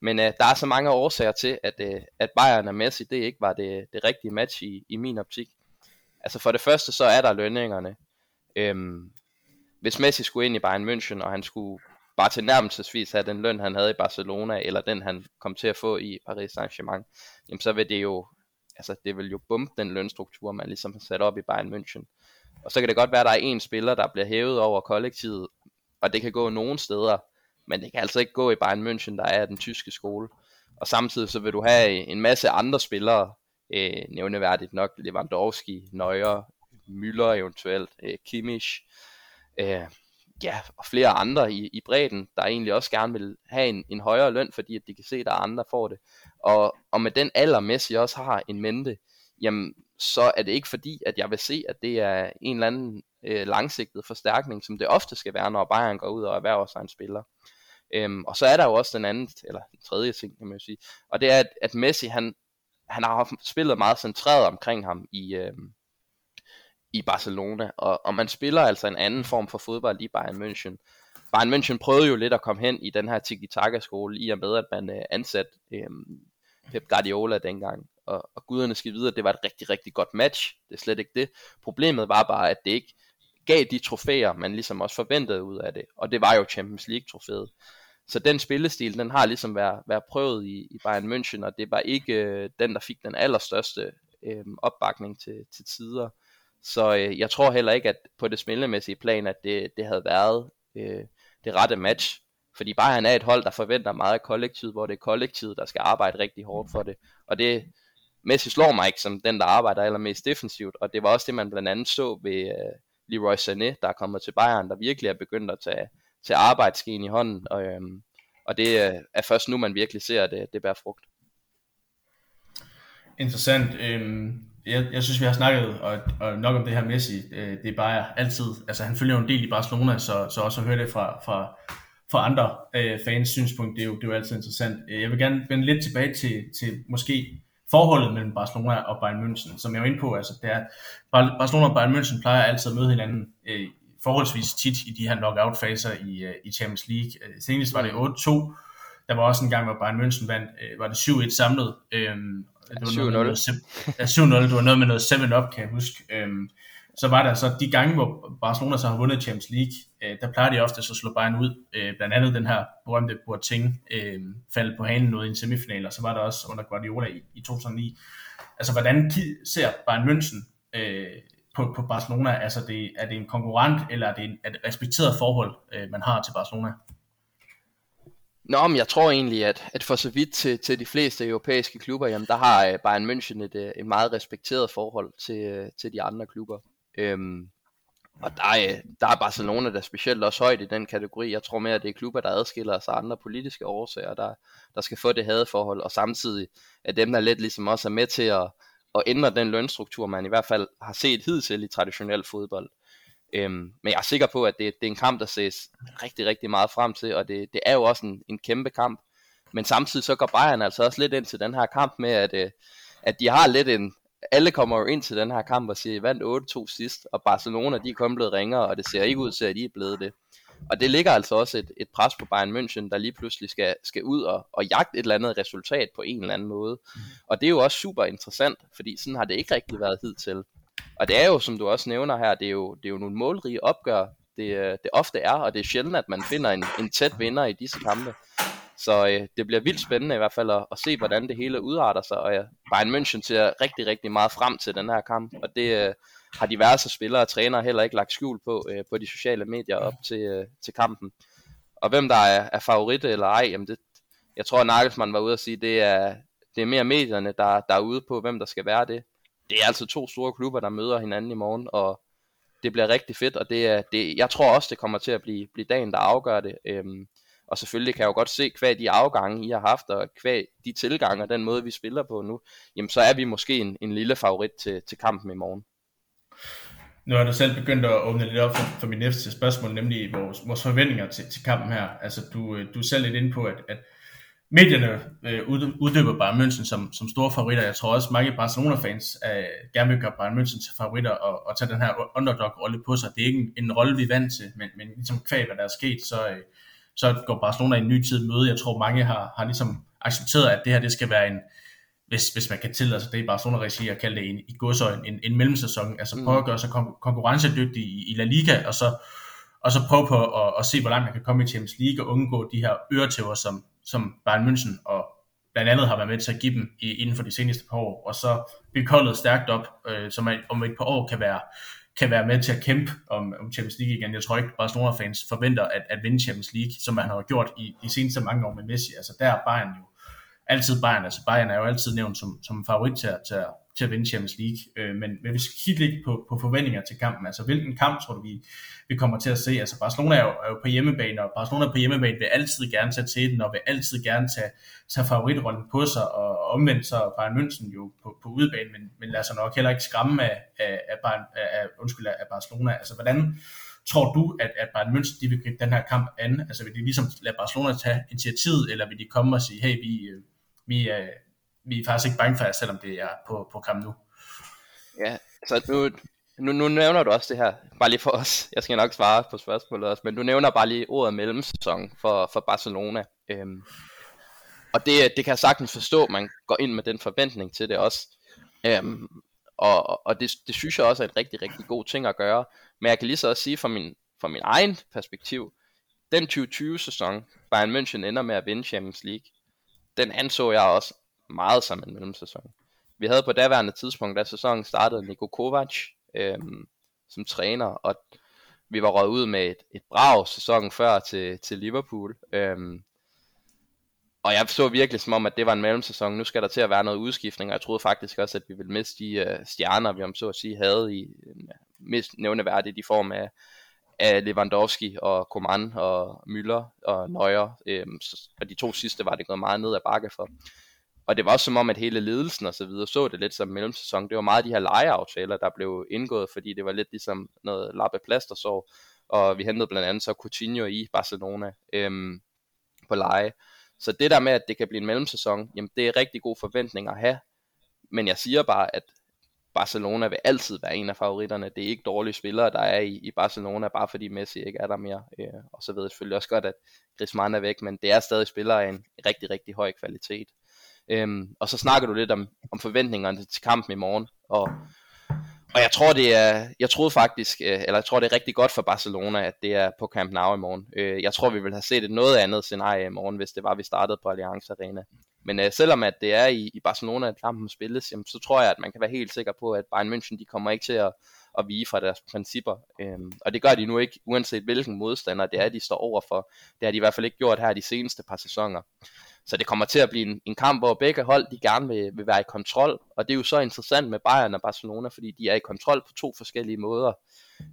B: Men øh, der er så mange årsager til, at, øh, at Bayern og Messi, det ikke var det, det rigtige match i, i min optik. Altså for det første, så er der lønningerne. Øhm, hvis Messi skulle ind i Bayern München, og han skulle bare til nærmelsesvis have den løn, han havde i Barcelona, eller den, han kom til at få i Paris Saint-Germain, jamen så vil det jo, altså det vil jo bumpe den lønstruktur, man ligesom har sat op i Bayern München. Og så kan det godt være, at der er en spiller, der bliver hævet over kollektivet, og det kan gå nogen steder, men det kan altså ikke gå i Bayern München, der er den tyske skole. Og samtidig så vil du have en masse andre spillere, øh, nævneværdigt nok Lewandowski, Neuer, Müller eventuelt, øh, Kimmich, øh, ja, og flere andre i, i bredden, der egentlig også gerne vil have en, en højere løn, fordi at de kan se, at der er andre, der får det. Og, og med den alder Messi også har en mente, jamen så er det ikke fordi, at jeg vil se, at det er en eller anden øh, langsigtet forstærkning, som det ofte skal være, når Bayern går ud og erhverver sig en spiller. Øhm, og så er der jo også den anden, eller den tredje ting, kan man jo sige, og det er, at, at Messi, han, han har spillet meget centreret omkring ham i, øh, i Barcelona, og, og man spiller altså en anden form for fodbold i Bayern München. Bayern München prøvede jo lidt at komme hen i den her tiki-taka-skole, i og med, at man øh, ansatte øh, Pep Guardiola dengang, og, og guderne skal vide, at det var et rigtig, rigtig godt match, det er slet ikke det. Problemet var bare, at det ikke gav de trofæer, man ligesom også forventede ud af det, og det var jo Champions League-trofæet. Så den spillestil, den har ligesom været, været prøvet i, i Bayern München, og det var ikke øh, den, der fik den allerstørste øh, opbakning til, til tider. Så øh, jeg tror heller ikke, at på det spillemæssige plan, at det, det havde været øh, det rette match. Fordi Bayern er et hold, der forventer meget kollektivt, hvor det er kollektivet, der skal arbejde rigtig hårdt for det. Og det, Messi slår mig ikke som den, der arbejder allermest defensivt, og det var også det, man blandt andet så ved øh, Leroy Sané, der er kommet til Bayern, der virkelig er begyndt at tage, til arbejdsskeen i hånden, og, øh, og det øh, er først nu, man virkelig ser, at det, det bærer frugt.
A: Interessant. Øhm, jeg, jeg synes, vi har snakket og, og nok om det her Messi. Øh, det er bare altid, altså han følger jo en del i Barcelona, så, så også at høre det fra, fra, fra andre øh, fans synspunkt, det er, jo, det er jo altid interessant. Øh, jeg vil gerne vende lidt tilbage til, til måske forholdet mellem Barcelona og Bayern München, som jeg er inde på, altså det er, Barcelona og Bayern München plejer altid at møde hinanden øh, forholdsvis tit i de her knockout-faser i, øh, i Champions League. Øh, senest var det 8-2. Der var også en gang, hvor Bayern München vandt, øh, var det 7-1 samlet. Øh,
B: det var 7-0. Noget,
A: 7-0, det var noget med noget 7-up, kan jeg huske. Øh, så var der så de gange, hvor Barcelona så har vundet Champions League, øh, der plejer de ofte så at slå Bayern ud. Øh, blandt andet den her berømte Boateng øh, faldt på hanen noget i en semifinal, og så var der også under Guardiola i, i 2009. Altså, hvordan ser Bayern München øh, på, på Barcelona? Altså, det, er det en konkurrent, eller er det, en, er det et respekteret forhold, øh, man har til Barcelona?
B: Nå, men jeg tror egentlig, at, at for så vidt til, til de fleste europæiske klubber, jamen der har øh, Bayern München et, øh, et meget respekteret forhold til, øh, til de andre klubber. Øhm, Og der er, der er Barcelona, der specielt også højt i den kategori. Jeg tror mere, at det er klubber, der adskiller sig andre politiske årsager, der, der skal få det hadeforhold, og samtidig er dem, der lidt ligesom også er med til at, at ændre den lønstruktur, man i hvert fald har set hidtil i traditionel fodbold. Øhm, men jeg er sikker på, at det, det er en kamp, der ses rigtig, rigtig meget frem til, og det, det er jo også en, en kæmpe kamp. Men samtidig så går Bayern altså også lidt ind til den her kamp med, at, øh, at de har lidt en, alle kommer jo ind til den her kamp og siger, at vandt 8-2 sidst, og Barcelona de er kun blevet ringere, og det ser ikke ud til, at de er blevet det. Og det ligger altså også et, et pres på Bayern München, der lige pludselig skal, skal ud og, og jagte et eller andet resultat på en eller anden måde. Mm. Og det er jo også super interessant, fordi sådan har det ikke rigtig været hidtil. Og det er jo, som du også nævner her, det er jo, det er jo nogle målrige opgør, det, øh, det ofte er, og det er sjældent, at man finder en, en tæt vinder i disse kampe. Så øh, det bliver vildt spændende i hvert fald at, at se, hvordan det hele udarter sig, og ja, Bayern München ser rigtig, rigtig meget frem til den her kamp, og det øh, har diverse spillere og trænere heller ikke lagt skjul på øh, på de sociale medier op til, øh, til kampen. Og hvem der er, er favorit eller ej, jamen det, jeg tror, at Nagelsmann var ude at sige, det er, det er mere medierne, der, der er ude på, hvem der skal være det. Det er altså to store klubber, der møder hinanden i morgen, og det bliver rigtig fedt, og det er, det, jeg tror også, det kommer til at blive, blive dagen, der afgør det. Øhm, og selvfølgelig kan jeg jo godt se, hvad de afgange, I har haft, og hvad de tilgange og den måde, vi spiller på nu, jamen så er vi måske en, en lille favorit til, til kampen i morgen.
A: Nu har du selv begyndt at åbne lidt op for, for min næste spørgsmål, nemlig vores, vores forventninger til, til kampen her. Altså, du, øh, du er selv lidt inde på, at, at medierne øh, uddyber Bayern München som, som store favoritter. Jeg tror også, mange Barcelona-fans øh, gerne vil gøre Bayern München til favoritter og, og tage den her underdog-rolle på sig. Det er ikke en, en rolle, vi er vant til, men, men ligesom kvæg, hvad der er sket, så, øh, så går Barcelona i en ny tid møde. Jeg tror, mange har, har ligesom accepteret, at det her det skal være en, hvis, hvis man kan tillade sig det i Barcelona-regi at kalde det en, i godsøjen, en, en mellemsæson, altså mm. prøve at gøre sig kon- konkurrencedygtig i, i La Liga, og så, og så prøve på at, at se, hvor langt man kan komme i Champions League, og undgå de her øretæver, som, som Bayern München og blandt andet har været med til at give dem i, inden for de seneste par år, og så bygge holdet stærkt op, øh, som om et par år kan være, kan være med til at kæmpe om, om Champions League igen. Jeg tror ikke, Barcelona-fans forventer at, at vinde Champions League, som man har gjort i de seneste mange år med Messi. Altså der er Bayern jo altid Bayern. Altså Bayern er jo altid nævnt som, som favorit til, til, til at vinde Champions League. Øh, men, men vi skal kigge lidt på, på forventninger til kampen. Altså hvilken kamp tror du, vi, vi kommer til at se? Altså Barcelona er jo, er jo på hjemmebane, og Barcelona på hjemmebane vil altid gerne tage til den, og vil altid gerne tage, tage favoritrollen på sig, og omvendt så Bayern München jo på, på udebane, men, men lader sig nok heller ikke skræmme af, af, af, Bayern, af, undskyld, af Barcelona. Altså hvordan tror du, at, at Bayern München de vil gribe den her kamp an? Altså vil de ligesom lade Barcelona tage initiativet, eller vil de komme og sige, hey, vi, øh, vi, øh, vi er faktisk ikke bange for jer, selvom det er på, på kamp nu.
B: Ja, så nu, nu, nu nævner du også det her, bare lige for os, jeg skal nok svare på spørgsmålet også, men du nævner bare lige ordet mellemsæson for, for Barcelona. Øhm, og det, det kan jeg sagtens forstå, man går ind med den forventning til det også. Øhm, og og det, det synes jeg også er en rigtig, rigtig god ting at gøre. Men jeg kan lige så også sige fra min, fra min egen perspektiv, den 2020-sæson, Bayern München ender med at vinde Champions League, den anså jeg også meget som en mellemsæson. Vi havde på daværende tidspunkt, da sæsonen startede, Niko Kovac øh, som træner, og vi var røget ud med et, et brag sæsonen før til, til Liverpool. Øh, og jeg så virkelig som om, at det var en mellemsæson. Nu skal der til at være noget udskiftning, og jeg troede faktisk også, at vi ville miste de øh, stjerner, vi om så at sige havde i øh, mest nævneværdigt i form af, af Lewandowski og Coman og Müller og Neuer. Øh, og de to sidste var det gået meget ned ad bakke for. Og det var også som om, at hele ledelsen og så videre så det lidt som mellemsæson. Det var meget de her lejeaftaler, der blev indgået, fordi det var lidt ligesom noget lappe så Og vi hentede blandt andet så Coutinho i Barcelona øhm, på leje. Så det der med, at det kan blive en mellemsæson, jamen det er rigtig god forventning at have. Men jeg siger bare, at Barcelona vil altid være en af favoritterne. Det er ikke dårlige spillere, der er i, i Barcelona, bare fordi Messi ikke er der mere. Øh, og så ved jeg selvfølgelig også godt, at Griezmann er væk, men det er stadig spillere af en rigtig, rigtig høj kvalitet. Øhm, og så snakker du lidt om, om forventningerne til kampen i morgen. Og, og jeg tror det er, jeg troede faktisk, øh, eller jeg tror det er rigtig godt for Barcelona, at det er på Camp Nou i morgen. Øh, jeg tror vi vil have set et noget andet scenarie i morgen, hvis det var, vi startede på Allianz Arena. Men øh, selvom at det er i, i Barcelona, at kampen spilles, jamen, så tror jeg, at man kan være helt sikker på, at Bayern München de kommer ikke til at, at vige fra deres principper. Øhm, og det gør de nu ikke, uanset hvilken modstander det er, de står overfor. Det har de i hvert fald ikke gjort her de seneste par sæsoner så det kommer til at blive en, en kamp, hvor begge hold de gerne vil, vil være i kontrol, og det er jo så interessant med Bayern og Barcelona, fordi de er i kontrol på to forskellige måder.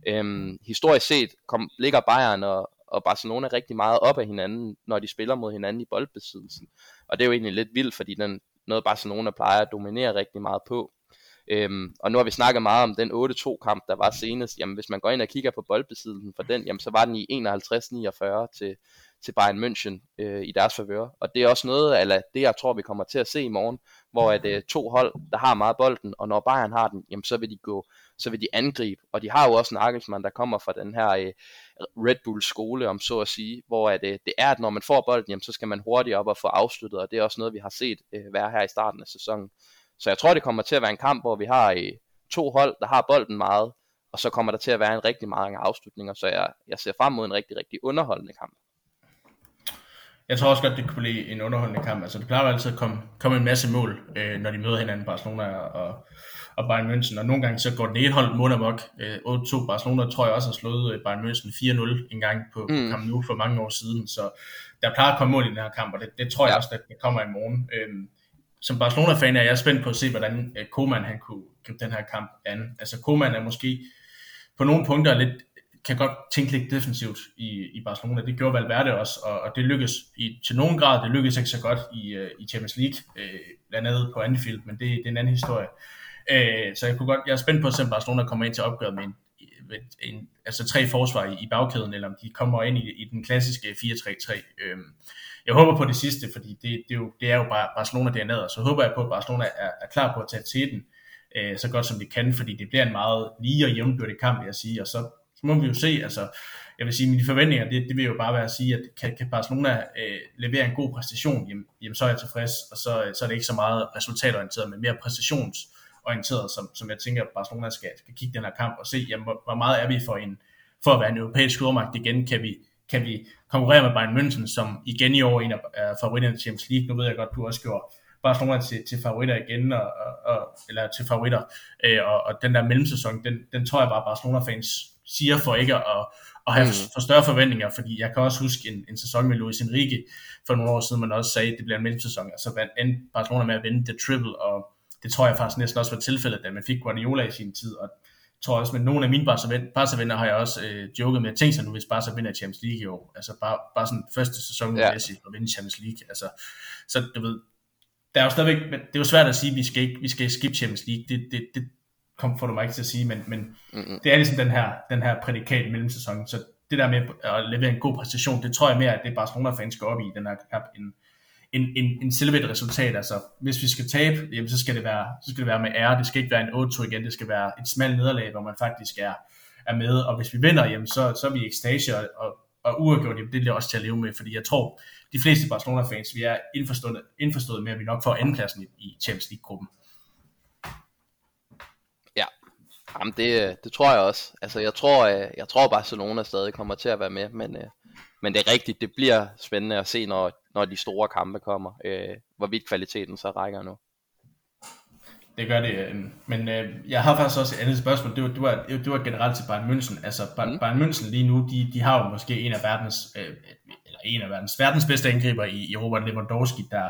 B: Øhm, historisk set kom, ligger Bayern og, og Barcelona rigtig meget op af hinanden, når de spiller mod hinanden i boldbesiddelsen. Og det er jo egentlig lidt vildt, fordi den noget Barcelona plejer at dominere rigtig meget på. Øhm, og nu har vi snakket meget om den 8-2 kamp, der var senest. Jamen hvis man går ind og kigger på boldbesiddelsen for den, jamen så var den i 51-49 til, til Bayern München øh, i deres favør. Og det er også noget af det, jeg tror, vi kommer til at se i morgen, hvor at øh, to hold, der har meget bolden, og når Bayern har den, jamen så vil de gå, så vil de angribe. Og de har jo også en Nagelsmann, der kommer fra den her øh, Red Bull skole, om så at sige, hvor at, øh, det er, at når man får bolden, jamen, så skal man hurtigt op og få afsluttet, og det er også noget, vi har set øh, være her i starten af sæsonen. Så jeg tror, det kommer til at være en kamp, hvor vi har øh, to hold, der har bolden meget, og så kommer der til at være en rigtig mange afslutninger, så jeg, jeg ser frem mod en rigtig, rigtig underholdende kamp.
A: Jeg tror også godt, det kunne blive en underholdende kamp. Altså, det plejer altid at komme, komme en masse mål, øh, når de møder hinanden, Barcelona og, og Bayern München. Og nogle gange så går den ene hold mod amok. Øh, 8-2 Barcelona tror jeg også har slået øh, Bayern München 4-0 en gang på mm. Camp Nou for mange år siden. Så der plejer at komme mål i den her kamp, og det, det tror jeg ja. også, at det kommer i morgen. Øh, som Barcelona-fan er jeg spændt på at se, hvordan øh, Koeman han kunne gribe den her kamp an. Altså Koeman er måske på nogle punkter lidt kan godt tænke lidt defensivt i, i Barcelona. Det gjorde Valverde også, og, og det lykkedes i, til nogen grad. Det lykkedes ikke så godt i, øh, i Champions League, øh, blandt andet på Anfield, men det, det er en anden historie. Øh, så jeg, kunne godt, jeg er spændt på om Barcelona kommer ind til opgøret med en, med en, altså tre forsvar i, i bagkæden, eller om de kommer ind i, i den klassiske 4-3-3. Øh, jeg håber på det sidste, fordi det, det, er, jo, det er jo bare Barcelona dernede, og så håber jeg på, at Barcelona er, er klar på at tage til den, uh, øh, så godt som de kan, fordi det bliver en meget lige og jævnbyrdig kamp, vil jeg sige, og så må vi jo se, altså, jeg vil sige, mine forventninger, det, det vil jo bare være at sige, at kan, kan Barcelona øh, levere en god præstation, jamen, jamen, så er jeg tilfreds, og så, så er det ikke så meget resultatorienteret, men mere præstationsorienteret, som, som jeg tænker, at Barcelona skal, skal kigge den her kamp og se, jamen, hvor, hvor meget er vi for, en, for at være en europæisk stormagt igen, kan vi, kan vi konkurrere med Bayern München, som igen i år en af favoritterne til Champions League, nu ved jeg godt, du også gjorde Barcelona til, til favoritter igen, og, og, eller til favoritter, øh, og, og den der mellemsæson, den, den tror jeg bare Barcelona-fans siger for ikke at, at have mm. for større forventninger, fordi jeg kan også huske en, en sæson med Luis Enrique for nogle år siden, man også sagde, at det bliver en mellemsæson, altså vandt endte Barcelona med at vinde det triple, og det tror jeg faktisk næsten også var tilfældet, da man fik Guardiola i sin tid, og jeg tror også, med nogle af mine Barca-venner har jeg også øh, joket med, at tænke sig nu, hvis Barca vinder Champions League i år, altså bare, bare sådan første sæson med ja. Messi og vinde Champions League, altså, så du ved, der er jo stadigvæk, det er jo svært at sige, at vi skal ikke, vi skal skip Champions League, det, det, det, kom, får du mig ikke til at sige, men, men mm-hmm. det er ligesom den her, den her prædikat mellemsæson, så det der med at levere en god præstation, det tror jeg mere, at det Barcelona-fans går op i den her kamp, end, en, en, en selve et resultat. Altså, hvis vi skal tabe, jamen, så, skal det være, så skal det være med ære. Det skal ikke være en 8-2 igen. Det skal være et smalt nederlag, hvor man faktisk er, er med. Og hvis vi vinder, jamen, så, så er vi i ekstase, og, og, og uafgjort, jamen, det er også til at leve med. Fordi jeg tror, de fleste Barcelona-fans, vi er indforstået, indforstået med, at vi nok får andenpladsen i, i Champions League-gruppen.
B: Jamen det, det tror jeg også. Altså jeg tror, øh, jeg tror Barcelona stadig kommer til at være med, men, øh, men det er rigtigt, det bliver spændende at se, når, når de store kampe kommer, øh, hvorvidt kvaliteten så rækker nu.
A: Det gør det, øh, men øh, jeg har faktisk også et andet spørgsmål. Det var, det var, det var generelt til Bayern München. Altså mm. Bayern München lige nu, de, de har jo måske en af verdens, øh, eller en af verdens, verdens bedste angriber i, i Robert Lewandowski, der,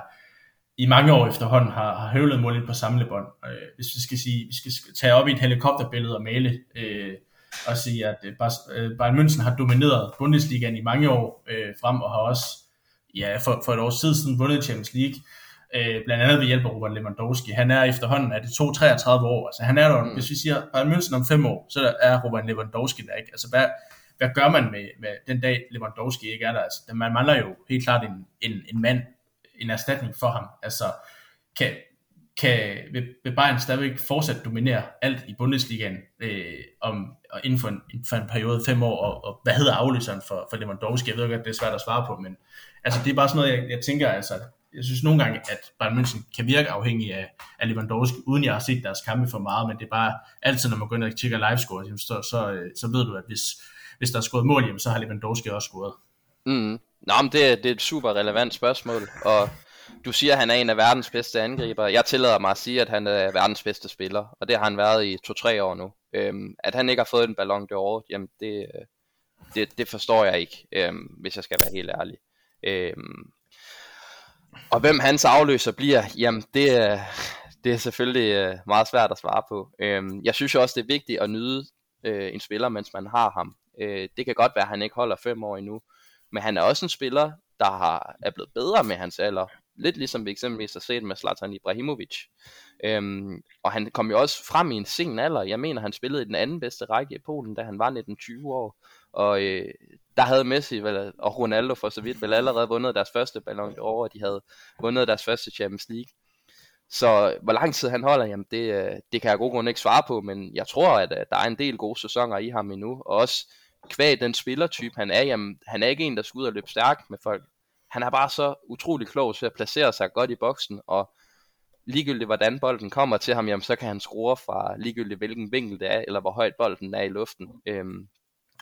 A: i mange år efterhånden har, har høvlet målet på samlebånd. Øh, hvis vi skal sige, vi skal tage op i et helikopterbillede og male øh, og sige, at øh, Bayern München har domineret Bundesligaen i mange år øh, frem og har også ja, for, for et år siden vundet Champions League. Øh, blandt andet ved hjælp af Robert Lewandowski. Han er efterhånden, er det 2-33 år, altså han er der, mm. hvis vi siger Bayern München om fem år, så er Robert Lewandowski der ikke. Altså hvad, hvad gør man med, med den dag Lewandowski ikke er der? Altså, man mangler jo helt klart en, en, en mand, en erstatning for ham. Altså, kan, kan, vil, vil Bayern stadigvæk fortsat dominere alt i Bundesligaen øh, om, og inden for en, for en periode fem år, og, og hvad hedder afløseren for, for Lewandowski? Jeg ved godt, det er svært at svare på, men altså, det er bare sådan noget, jeg, jeg tænker, altså, jeg synes nogle gange, at Bayern München kan virke afhængig af, af Lewandowski, uden jeg har set deres kampe for meget, men det er bare altid, når man går ind og tjekker live score, så, så, øh, så ved du, at hvis, hvis der er scoret mål, jamen, så har Lewandowski også scoret.
B: Mm. Nå, men det, det er et super relevant spørgsmål, og du siger, at han er en af verdens bedste angriber. Jeg tillader mig at sige, at han er verdens bedste spiller, og det har han været i to-tre år nu. Øhm, at han ikke har fået en ballon d'or, jamen det, øh, det, det forstår jeg ikke, øhm, hvis jeg skal være helt ærlig. Øhm, Og hvem hans afløser bliver, jamen det er, det er selvfølgelig øh, meget svært at svare på. Øhm, jeg synes jo også, det er vigtigt at nyde øh, en spiller, mens man har ham. Øh, det kan godt være, at han ikke holder fem år endnu, men han er også en spiller, der har, er blevet bedre med hans alder. Lidt ligesom vi eksempelvis har set med Zlatan Ibrahimovic. Øhm, og han kom jo også frem i en sen alder. Jeg mener, han spillede i den anden bedste række i Polen, da han var 19-20 år. Og øh, der havde Messi vel, og Ronaldo for så vidt vel allerede vundet deres første Ballon d'Or, og de havde vundet deres første Champions League. Så hvor lang tid han holder, jamen det, øh, det kan jeg god grund ikke svare på, men jeg tror, at, at der er en del gode sæsoner i ham endnu, og også kvæg den spillertype han er, jamen han er ikke en, der skal ud og løbe stærkt med folk. Han er bare så utrolig klog til at placere sig godt i boksen, og ligegyldigt hvordan bolden kommer til ham, jamen så kan han skrue fra ligegyldigt hvilken vinkel det er, eller hvor højt bolden er i luften. Øhm,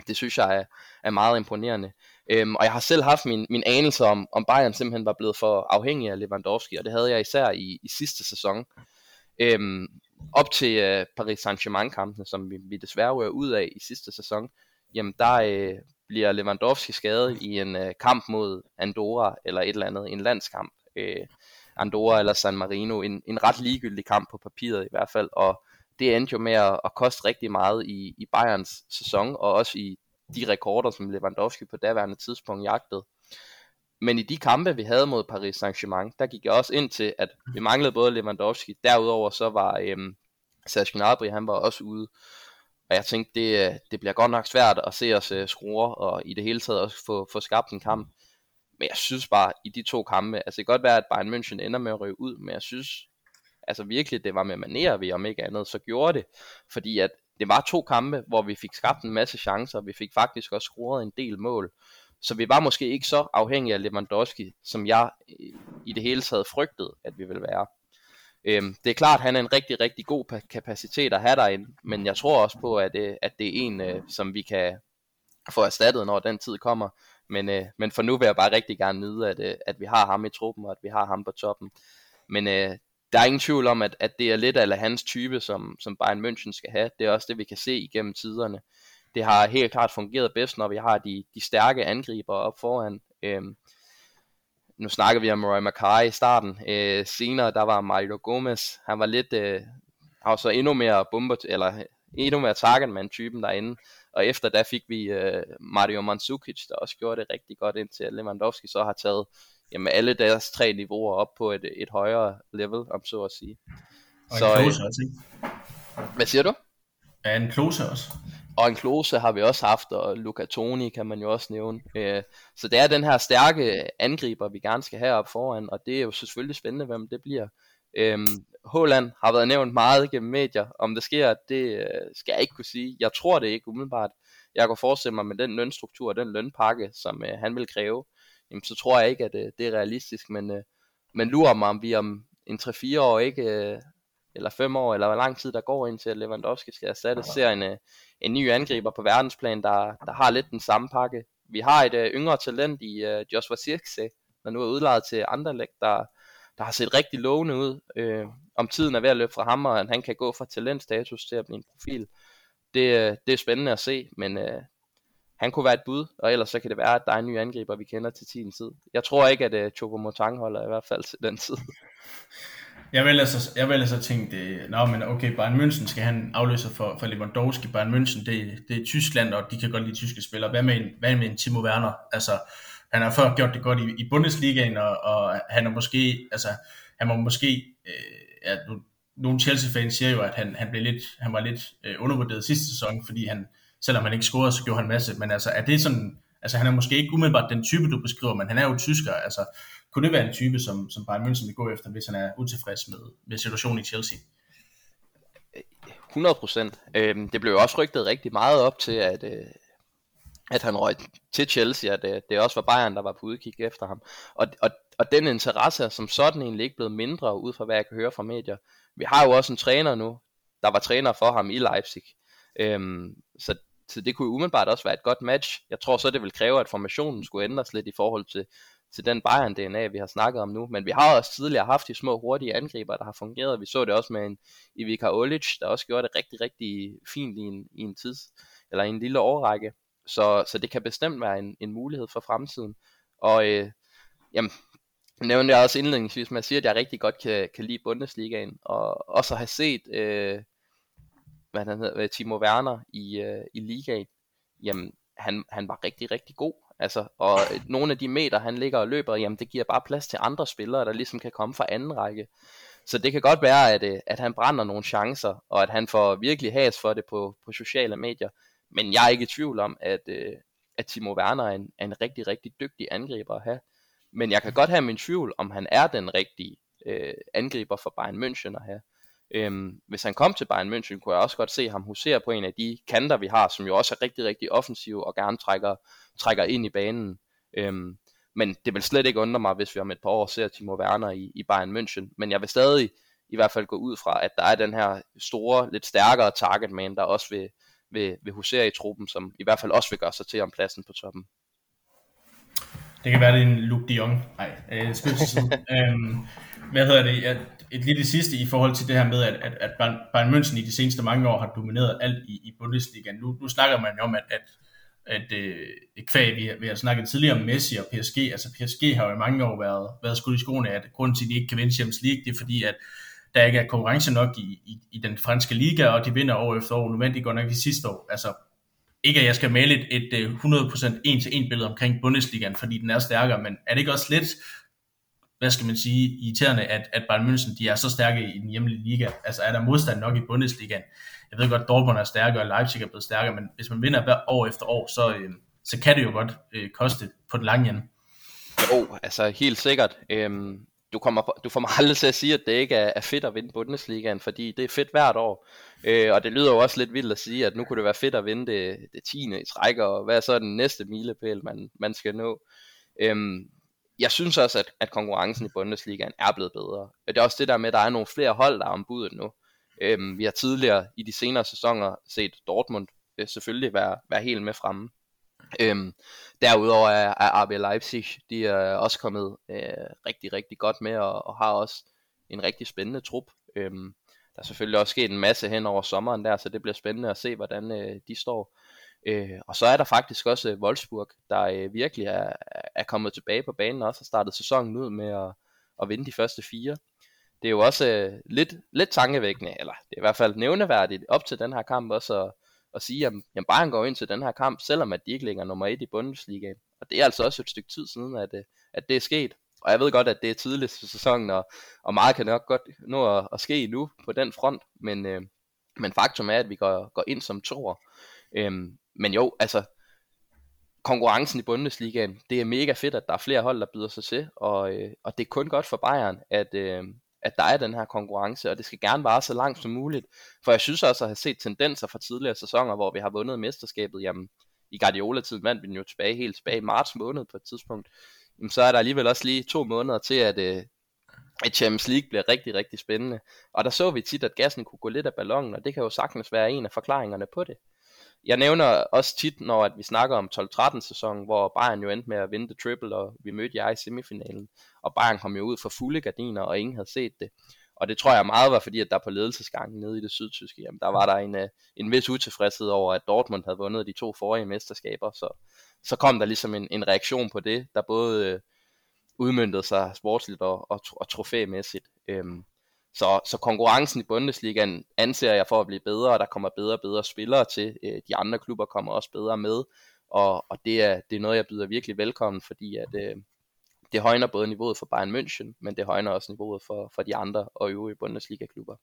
B: det synes jeg er, er meget imponerende. Øhm, og jeg har selv haft min, min anelse om, om Bayern simpelthen var blevet for afhængig af Lewandowski, og det havde jeg især i, i sidste sæson. Øhm, op til øh, Paris Saint-Germain-kampene, som vi, vi desværre var ud af i sidste sæson, jamen der øh, bliver Lewandowski skadet i en øh, kamp mod Andorra, eller et eller andet, en landskamp. Øh, Andorra eller San Marino, en, en ret ligegyldig kamp på papiret i hvert fald, og det endte jo med at, at koste rigtig meget i, i Bayerns sæson, og også i de rekorder, som Lewandowski på daværende tidspunkt jagtede. Men i de kampe, vi havde mod Paris Saint-Germain, der gik jeg også ind til, at vi manglede både Lewandowski, derudover så var øhm, Serge Gnabry, han var også ude. Og jeg tænkte, det, øh, det bliver godt nok svært at se os øh, uh, skrue, og i det hele taget også få, få skabt en kamp. Men jeg synes bare, i de to kampe, altså det kan godt være, at Bayern München ender med at ryge ud, men jeg synes altså virkelig, det var med manerer, vi om ikke andet, så gjorde det. Fordi at det var to kampe, hvor vi fik skabt en masse chancer, og vi fik faktisk også scoret en del mål. Så vi var måske ikke så afhængige af Lewandowski, som jeg øh, i det hele taget frygtede, at vi ville være. Øhm, det er klart, at han er en rigtig, rigtig god kapacitet at have derinde, men jeg tror også på, at, øh, at det er en, øh, som vi kan få erstattet, når den tid kommer. Men, øh, men for nu vil jeg bare rigtig gerne nyde, at, øh, at vi har ham i truppen, og at vi har ham på toppen. Men øh, der er ingen tvivl om, at, at det er lidt af hans type, som, som Bayern München skal have. Det er også det, vi kan se igennem tiderne. Det har helt klart fungeret bedst, når vi har de, de stærke angriber op foran. Øhm, nu snakker vi om Roy Mackay i starten. Øh, senere, der var Mario Gomez. Han var lidt, øh, har så endnu mere bomber, eller endnu mere targetman typen derinde. Og efter da fik vi øh, Mario Mandzukic, der også gjorde det rigtig godt, indtil Lewandowski så har taget jamen, alle deres tre niveauer op på et, et højere level, om så at sige.
A: Og så, en Klose øh, også, ikke?
B: Hvad siger du?
A: Ja, en Klose også.
B: Og en Klose har vi også haft, og Luca Toni kan man jo også nævne. Øh, så det er den her stærke angriber, vi gerne skal have op foran, og det er jo selvfølgelig spændende, hvem det bliver. Øhm, Håland har været nævnt meget gennem medier. Om det sker, det øh, skal jeg ikke kunne sige. Jeg tror det ikke umiddelbart. Jeg kan forestille mig med den lønstruktur og den lønpakke, som øh, han vil kræve, jamen, så tror jeg ikke, at øh, det er realistisk. Men, øh, men lurer mig, om vi om en 3-4 år ikke, øh, eller 5 år, eller hvor lang tid der går indtil at Lewandowski skal erstatte, ser en, øh, en ny angriber på verdensplan, der, der har lidt den samme pakke. Vi har et øh, yngre talent i øh, Joshua Sirkse, der nu er udlejet til Anderlecht, der, der har set rigtig lovende ud. Øh, om tiden er ved at løbe fra ham, og han kan gå fra talentstatus til at blive en profil. Det, øh, det er spændende at se, men øh, han kunne være et bud, og ellers så kan det være, at der er en ny angriber, vi kender til tiden tid. Jeg tror ikke, at øh, Chopo Motang holder i hvert fald til den tid.
A: Jeg vil altså, jeg vil altså tænke, det, nå, men okay, Bayern München skal han afløse for, for Lewandowski. Bayern München, det, det er Tyskland, og de kan godt lide tyske spillere. Hvad med en, hvad med en Timo Werner? Altså, han har før gjort det godt i, i Bundesligaen, og, og han er måske, altså, han må måske, øh, ja, nu, nogle Chelsea-fans siger jo, at han, han, blev lidt, han var lidt øh, undervurderet sidste sæson, fordi han, selvom han ikke scorede, så gjorde han en masse. Men altså, er det sådan, altså han er måske ikke umiddelbart den type, du beskriver, men han er jo tysker. Altså, kunne det være en type, som, som Bayern München vil gå efter, hvis han er utilfreds med, med situationen i Chelsea?
B: 100 procent. Øhm, det blev jo også rygtet rigtig meget op til, at, øh, at han røg til Chelsea, at øh, det også var Bayern, der var på udkig efter ham. Og, og, og den interesse er som sådan egentlig ikke blevet mindre, ud fra hvad jeg kan høre fra medier. Vi har jo også en træner nu, der var træner for ham i Leipzig. Øhm, så så det kunne jo umiddelbart også være et godt match. Jeg tror så, det vil kræve, at formationen skulle ændres lidt i forhold til, til den Bayern DNA, vi har snakket om nu. Men vi har også tidligere haft de små hurtige angriber, der har fungeret. Vi så det også med en Ivica Olic, der også gjorde det rigtig, rigtig fint i en, i en tids, eller i en lille årrække. Så, så det kan bestemt være en, en mulighed for fremtiden. Og øh, jamen, nævnte jeg også indledningsvis, at jeg siger, at jeg rigtig godt kan, kan lide Bundesligaen, og også have set, øh, hvad han hedder, Timo Werner i, øh, i ligaen, jamen han, han var rigtig, rigtig god. Altså, og nogle af de meter, han ligger og løber, jamen det giver bare plads til andre spillere, der ligesom kan komme fra anden række. Så det kan godt være, at, øh, at han brænder nogle chancer, og at han får virkelig has for det på, på sociale medier. Men jeg er ikke i tvivl om, at, øh, at Timo Werner er en, er en rigtig, rigtig dygtig angriber at have. Men jeg kan godt have min tvivl, om han er den rigtige øh, angriber for Bayern München at have. Øhm, hvis han kom til Bayern München, kunne jeg også godt se ham husere på en af de kanter, vi har, som jo også er rigtig, rigtig offensiv og gerne trækker, trækker ind i banen. Øhm, men det vil slet ikke undre mig, hvis vi om et par år ser Timo Werner i, i Bayern München. Men jeg vil stadig i hvert fald gå ud fra, at der er den her store, lidt stærkere target man, der også vil, vil, vil husere i truppen, som i hvert fald også vil gøre sig til om pladsen på toppen.
A: Det kan være, det er en Luke de Jong. Nej, øh, øhm, hvad hedder det? Et, et lille sidste i forhold til det her med, at, at, at Bayern München i de seneste mange år har domineret alt i, i Bundesliga. Nu, nu snakker man jo om, at, at, at øh, kvæg, vi, vi har snakket tidligere om Messi og PSG, altså PSG har jo i mange år været, været skudt i skoene, at grunden til, at de ikke kan vinde Champions League, det er fordi, at der ikke er konkurrence nok i, i, i den franske liga, og de vinder år efter år. Nu vandt de godt nok i sidste år. Altså, ikke at jeg skal male et, et øh, 100% en-til-en billede omkring Bundesligaen, fordi den er stærkere, men er det ikke også lidt, hvad skal man sige, irriterende, at, at Bayern München, de er så stærke i den hjemlige liga? Altså er der modstand nok i Bundesligaen? Jeg ved godt, Dortmund er stærkere, og Leipzig er blevet stærkere, men hvis man vinder hver år efter år, så, øh, så kan det jo godt øh, koste på den lange ende.
B: Jo, altså helt sikkert. Øhm, du, kommer, du får mig aldrig til at sige, at det ikke er, er fedt at vinde Bundesligaen, fordi det er fedt hvert år. Øh, og det lyder jo også lidt vildt at sige, at nu kunne det være fedt at vinde det, det 10. i træk, og hvad er så den næste milepæl, man, man skal nå. Øhm, jeg synes også, at, at konkurrencen i Bundesligaen er blevet bedre. Det er også det der med, at der er nogle flere hold, der er ombudet nu. Øhm, vi har tidligere i de senere sæsoner set Dortmund øh, selvfølgelig være, være helt med fremme. Øhm, derudover er, er RB Leipzig, de er også kommet øh, rigtig, rigtig godt med, og, og har også en rigtig spændende trup. Øhm, der er selvfølgelig også sket en masse hen over sommeren der, så det bliver spændende at se, hvordan øh, de står. Øh, og så er der faktisk også øh, Wolfsburg, der øh, virkelig er, er kommet tilbage på banen også og startet sæsonen ud med at, at vinde de første fire. Det er jo også øh, lidt, lidt tankevækkende, eller det er i hvert fald nævneværdigt op til den her kamp også at, at sige, at jamen Bayern går ind til den her kamp, selvom at de ikke ligger nummer et i Bundesliga. Og det er altså også et stykke tid siden, at, øh, at det er sket. Og jeg ved godt, at det er tidligt i sæsonen, og, og meget kan nok godt nå at, at ske nu på den front, men, øh, men faktum er, at vi går, går ind som toer. Øhm, men jo, altså, konkurrencen i Bundesligaen, det er mega fedt, at der er flere hold, der byder sig til, og, øh, og det er kun godt for Bayern, at, øh, at der er den her konkurrence, og det skal gerne vare så langt som muligt, for jeg synes også at have set tendenser fra tidligere sæsoner, hvor vi har vundet mesterskabet, jamen i Guardiola-tiden vandt vi den jo tilbage, helt tilbage i marts måned på et tidspunkt, jamen, så er der alligevel også lige to måneder til, at, øh, at Champions League bliver rigtig, rigtig spændende, og der så vi tit, at gassen kunne gå lidt af ballonen, og det kan jo sagtens være en af forklaringerne på det jeg nævner også tit, når at vi snakker om 12-13 sæsonen, hvor Bayern jo endte med at vinde the triple, og vi mødte jer i semifinalen, og Bayern kom jo ud for fulde gardiner, og ingen havde set det. Og det tror jeg meget var fordi, at der på ledelsesgangen nede i det sydtyske, jamen, der var der en, øh, en vis utilfredshed over, at Dortmund havde vundet de to forrige mesterskaber, så, så kom der ligesom en, en reaktion på det, der både øh, udmyndtede sig sportsligt og, og, og trofæmæssigt. Øhm, så, så konkurrencen i Bundesligaen anser jeg for at blive bedre, og der kommer bedre og bedre spillere til. Øh, de andre klubber kommer også bedre med, og, og det, er, det er noget, jeg byder virkelig velkommen, fordi at, øh, det højner både niveauet for Bayern München, men det højner også niveauet for, for de andre og øvrige Bundesliga-klubber.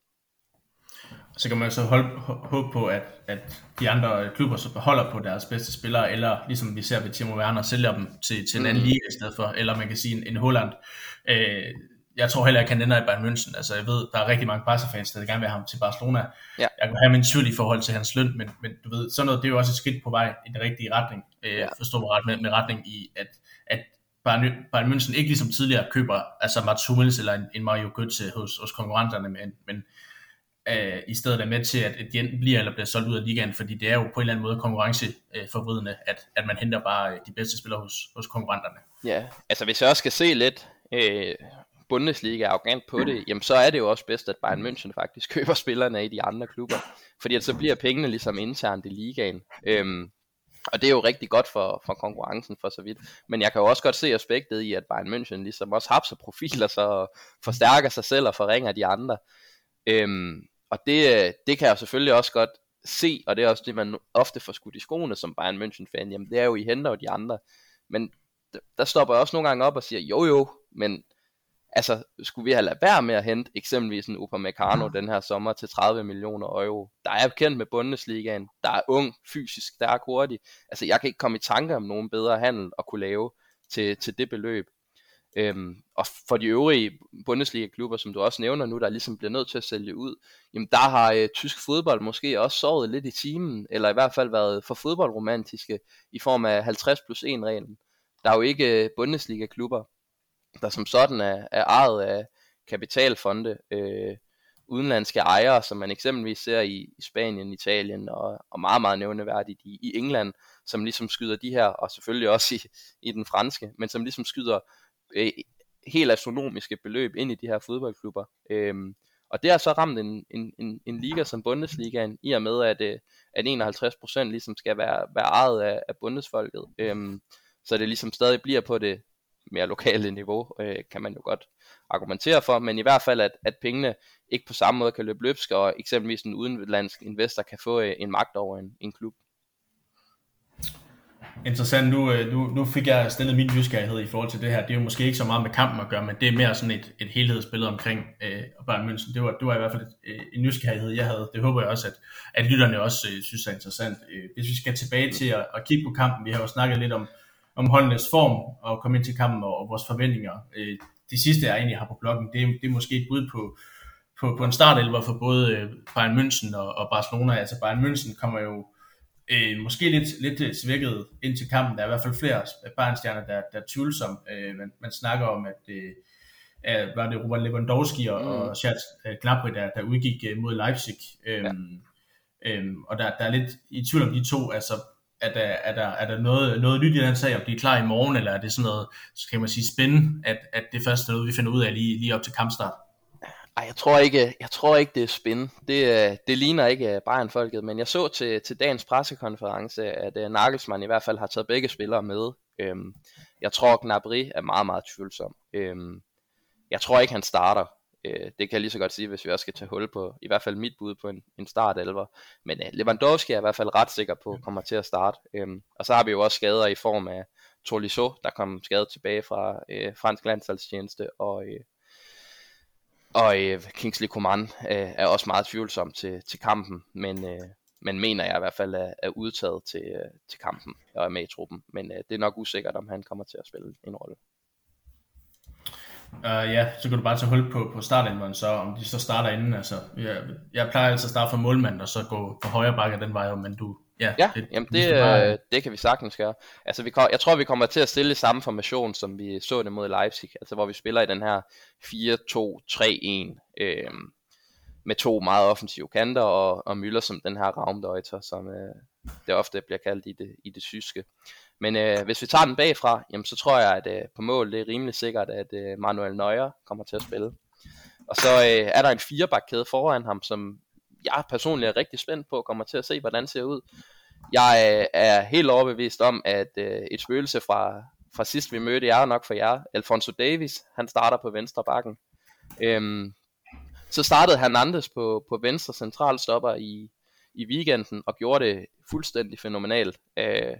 A: Så kan man så holde, håbe på, at, at de andre klubber så beholder på deres bedste spillere, eller ligesom vi ser ved Timo Werner, sælger dem til, til en anden mm. liga i stedet for, eller man kan sige en, en Holland. Øh, jeg tror heller ikke, han ender i Bayern München. Altså, jeg ved, der er rigtig mange Barca-fans, der gerne vil have ham til Barcelona. Ja. Jeg kan have min tvivl i forhold til hans løn, men, men du ved, sådan noget, det er jo også et skridt på vej i den rigtige retning. Øh, ja. Forstå mig ret med, med retning i, at, at Bayern, Bayern München ikke ligesom tidligere køber altså Mats Hummels eller en, en Mario Götze hos, hos konkurrenterne, men, men øh, i stedet er med til, at et jen bliver eller bliver solgt ud af ligaen, fordi det er jo på en eller anden måde konkurrenceforvridende, at, at man henter bare de bedste spillere hos, hos konkurrenterne.
B: Ja, altså hvis jeg også skal se lidt øh, Bundesliga er arrogant på det, jamen så er det jo også bedst, at Bayern München faktisk køber spillerne i de andre klubber. Fordi at så bliver pengene ligesom internt i ligaen. Øhm, Og det er jo rigtig godt for, for konkurrencen for så vidt. Men jeg kan jo også godt se aspektet i, at Bayern München ligesom også har så profiler sig og forstærker sig selv og forringer de andre. Øhm, og det, det kan jeg selvfølgelig også godt se, og det er også det, man ofte får skudt i skoene som Bayern München-fan. Jamen det er jo, I henter jo de andre. Men der stopper jeg også nogle gange op og siger, jo jo, men altså, skulle vi have lade være med at hente eksempelvis en Upamecano den her sommer til 30 millioner euro, der er kendt med Bundesligaen, der er ung, fysisk stærk, hurtig. Altså, jeg kan ikke komme i tanke om nogen bedre handel at kunne lave til, til det beløb. Øhm, og for de øvrige Bundesliga-klubber, som du også nævner nu, der ligesom bliver nødt til at sælge ud, jamen der har øh, tysk fodbold måske også sovet lidt i timen, eller i hvert fald været for fodboldromantiske i form af 50 plus 1 reglen. Der er jo ikke øh, Bundesliga-klubber, der som sådan er, er ejet af kapitalfonde, øh, udenlandske ejere, som man eksempelvis ser i, i Spanien, Italien og, og meget, meget nævneværdigt i, i England, som ligesom skyder de her, og selvfølgelig også i, i den franske, men som ligesom skyder øh, helt astronomiske beløb ind i de her fodboldklubber. Øh, og det har så ramt en, en, en, en liga som Bundesligaen, i og med at, øh, at 51% ligesom skal være, være ejet af, af bundesfolket. Øhm, så det ligesom stadig bliver på det mere lokale niveau, øh, kan man jo godt argumentere for, men i hvert fald, at, at pengene ikke på samme måde kan løbe løbsk, og eksempelvis en udenlandsk investor kan få øh, en magt over en, en klub.
A: Interessant. Nu, øh, nu, nu fik jeg stillet min nysgerrighed i forhold til det her. Det er jo måske ikke så meget med kampen at gøre, men det er mere sådan et, et helhedsbillede omkring øh, Bayern München. Det var, det var i hvert fald et, øh, en nysgerrighed, jeg havde. Det håber jeg også, at, at lytterne også øh, synes er interessant. Øh, hvis vi skal tilbage til at, at kigge på kampen, vi har jo snakket lidt om, om holdenes form og komme ind til kampen og, og vores forventninger. Øh, det sidste, jeg egentlig har på bloggen, det, det er måske et bud på, på, på en startelver for både øh, Bayern München og, og Barcelona. Altså Bayern München kommer jo øh, måske lidt, lidt svækket ind til kampen. Der er i hvert fald flere Bayern-stjerner, der, der er tvivlsomme. Øh, man, man snakker om, at øh, var det Robert Lewandowski og, mm. og Schatz øh, Gnabry, der, der udgik øh, mod Leipzig. Øh, ja. øh, og der, der er lidt i tvivl om de to. Altså, er der, er der, er der noget, noget nyt i den sag, om de er klar i morgen, eller er det sådan noget, så kan man sige, spændende, at, at det første er noget, vi finder ud af lige, lige op til kampstart?
B: Ej, jeg tror ikke, jeg tror ikke det er spændende. Det, øh, det ligner ikke øh, Bayern-folket, men jeg så til, til dagens pressekonference, at uh, Nagelsmann i hvert fald har taget begge spillere med. Øhm, jeg tror, Gnabry er meget, meget tvivlsom. Øhm, jeg tror ikke, han starter. Øh, det kan jeg lige så godt sige, hvis vi også skal tage hul på, i hvert fald mit bud på en, en startelver. Men øh, Lewandowski er i hvert fald ret sikker på, kommer til at starte. Øhm, og så har vi jo også skader i form af Tolisso, der kom skadet tilbage fra øh, fransk landsholdstjeneste, og, øh, og øh, Kingsley Coman øh, er også meget tvivlsom til, til kampen, men, øh, men mener jeg i hvert fald er, er udtaget til, øh, til kampen og er med i truppen. Men øh, det er nok usikkert, om han kommer til at spille en rolle.
A: Uh, ja, så kan du bare tage hul på, på startindvånden, så om de så starter inden. Altså, jeg, jeg plejer altså at starte fra målmand, og så gå på højre bakke den vej, men du...
B: Ja, ja det, jamen det, bare... Øh, det kan vi sagtens gøre. Altså, vi, jeg tror, vi kommer til at stille samme formation, som vi så det mod Leipzig, altså hvor vi spiller i den her 4-2-3-1, øh, med to meget offensive kanter, og, og Müller som den her Raumdeuter, som øh, det ofte bliver kaldt i det, i det syske. Men øh, hvis vi tager den bagfra, jamen, så tror jeg, at øh, på mål det er rimelig sikkert, at øh, Manuel Neuer kommer til at spille. Og så øh, er der en firebakkæde foran ham, som jeg personligt er rigtig spændt på, kommer til at se, hvordan det ser ud. Jeg øh, er helt overbevist om, at øh, et spøgelse fra, fra sidst vi mødte jer nok for jer, Alfonso Davis, han starter på venstre bakken. Øhm, så startede Hernandez på, på venstre centralstopper i, i weekenden og gjorde det fuldstændig fænomenalt. Øh,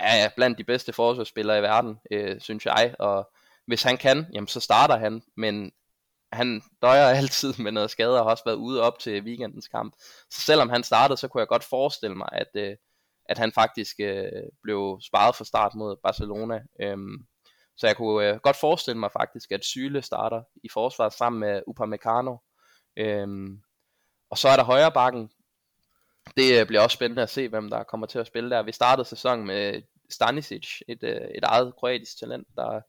B: er blandt de bedste forsvarsspillere i verden, øh, synes jeg, og hvis han kan, jamen så starter han, men han døjer altid med noget skade og har også været ude op til weekendens kamp. Så selvom han startede, så kunne jeg godt forestille mig, at, øh, at han faktisk øh, blev sparet for start mod Barcelona. Øhm, så jeg kunne øh, godt forestille mig faktisk, at Syle starter i forsvaret sammen med Upamecano. Øhm, og så er der højre bakken, det øh, bliver også spændende at se, hvem der kommer til at spille der. Vi startede sæsonen med Stanisic, et, øh, et eget kroatisk talent, der,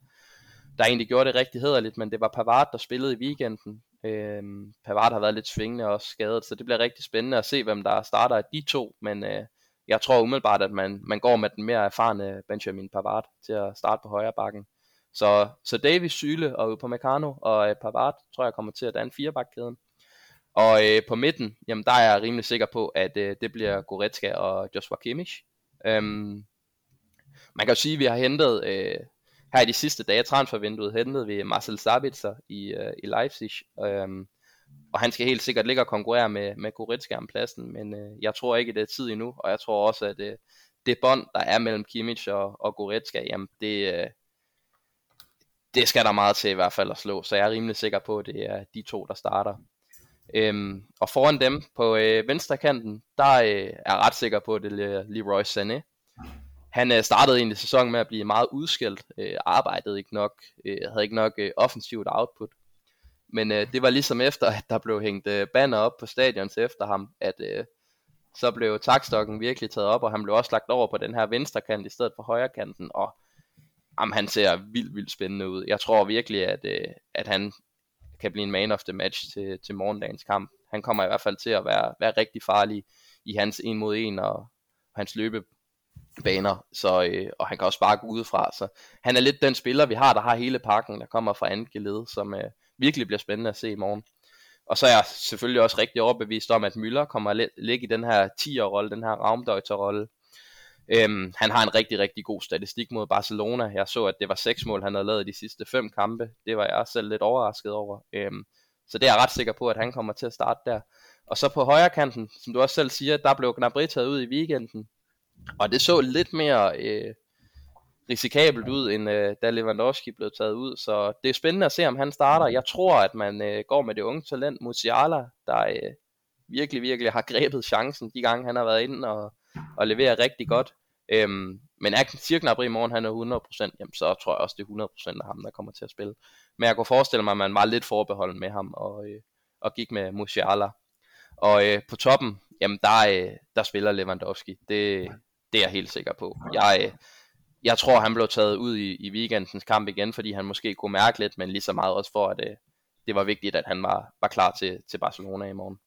B: der egentlig gjorde det rigtig hederligt, men det var Pavard, der spillede i weekenden. Øhm, Pavard har været lidt svingende og skadet, så det bliver rigtig spændende at se, hvem der starter af de to, men øh, jeg tror umiddelbart, at man, man går med den mere erfarne Benjamin Pavard til at starte på højre bakken. Så, så Davis, Syle og Upamecano og øh, Pavard tror jeg kommer til at danne firebakkæden. Og øh, på midten, jamen der er jeg rimelig sikker på, at øh, det bliver Goretzka og Joshua Kimmich. Øhm, man kan jo sige, at vi har hentet, øh, her i de sidste dage af transfervinduet, hentet vi Marcel Sabitzer i, øh, i Leipzig. Øhm, og han skal helt sikkert ligge og konkurrere med, med Goretzka om pladsen, men øh, jeg tror ikke, det er tid endnu, og jeg tror også, at øh, det bånd, der er mellem Kimmich og, og Goretzka, jamen det, øh, det skal der meget til i hvert fald at slå, så jeg er rimelig sikker på, at det er de to, der starter. Øhm, og foran dem på øh, venstre kanten, der øh, er jeg ret sikker på, at det er Leroy Sané. Han øh, startede egentlig sæsonen med at blive meget udskældt, øh, arbejdede ikke nok, øh, havde ikke nok øh, offensivt output. Men øh, det var ligesom efter, at der blev hængt øh, banner op på stadions efter ham, at øh, så blev takstokken virkelig taget op, og han blev også lagt over på den her venstre kant i stedet for højre kanten, og jamen, han ser vildt, vildt spændende ud. Jeg tror virkelig, at, øh, at han kan blive en man of the match til, til morgendagens kamp. Han kommer i hvert fald til at være, være rigtig farlig i hans en mod en og, og hans løbebaner, så, øh, og han kan også bare gå udefra. Så han er lidt den spiller, vi har, der har hele pakken, der kommer fra andet gelede, som øh, virkelig bliver spændende at se i morgen. Og så er jeg selvfølgelig også rigtig overbevist om, at Müller kommer at ligge i den her 10'er-rolle, den her Raumdeuter-rolle. Øhm, han har en rigtig, rigtig god statistik mod Barcelona. Jeg så, at det var seks mål, han havde lavet i de sidste fem kampe. Det var jeg selv lidt overrasket over. Øhm, så det er jeg ret sikker på, at han kommer til at starte der. Og så på højre kanten, som du også selv siger, der blev Gnabry taget ud i weekenden. Og det så lidt mere øh, risikabelt ud, end øh, da Lewandowski blev taget ud. Så det er spændende at se, om han starter. Jeg tror, at man øh, går med det unge talent Musiala, der øh, virkelig, virkelig har grebet chancen de gange, han har været inde og, og leverer rigtig godt. Øhm, men er Gnabry i morgen han er 100%, jamen så tror jeg også, det er 100% af ham, der kommer til at spille. Men jeg kunne forestille mig, at man var lidt forbeholden med ham og, øh, og gik med Musiala. Og øh, på toppen, jamen der, øh, der spiller Lewandowski. Det, det er jeg helt sikker på. Jeg, øh, jeg tror, han blev taget ud i, i weekendens kamp igen, fordi han måske kunne mærke lidt, men lige så meget også for, at øh, det var vigtigt, at han var, var klar til, til Barcelona i morgen.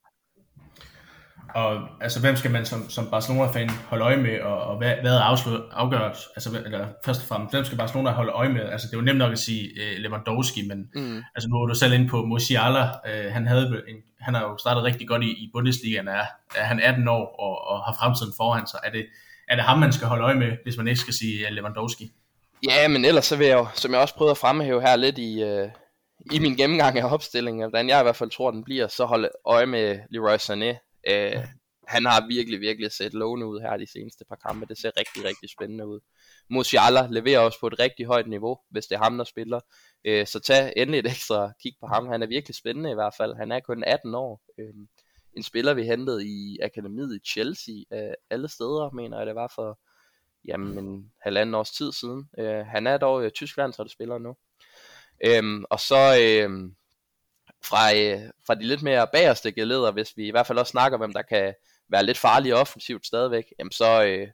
A: Og altså, hvem skal man som, som Barcelona-fan holde øje med, og, og hvad, hvad er afslut, afgørelse? Altså, eller først og fremmest, hvem skal Barcelona holde øje med? Altså, det er jo nemt nok at sige uh, Lewandowski, men mm. altså, nu er du selv inde på Musiala. Uh, han, havde en, han har jo startet rigtig godt i, i Bundesliga. Er, er han 18 år og, og har fremtiden foran sig. Er det, er det ham, man skal holde øje med, hvis man ikke skal sige uh, Lewandowski?
B: Ja, men ellers så vil jeg jo, som jeg også prøvede at fremhæve her lidt i, uh, i min gennemgang af opstillingen, hvordan jeg i hvert fald tror, den bliver, så holde øje med Leroy Sané Øh, han har virkelig, virkelig set lovende ud her de seneste par kampe. Det ser rigtig, rigtig spændende ud. Musiala leverer også på et rigtig højt niveau, hvis det er ham, der spiller. Øh, så tag endelig et ekstra kig på ham. Han er virkelig spændende i hvert fald. Han er kun 18 år. Øh, en spiller, vi hentede i akademiet i Chelsea. Øh, alle steder, mener jeg, det var for jamen, en halvanden års tid siden. Øh, han er dog i Tyskland, så det spiller nu. Øh, og så... Øh, fra, øh, fra de lidt mere bagerste geleder, hvis vi i hvert fald også snakker, hvem der kan være lidt farlig offensivt stadigvæk, jamen så, øh,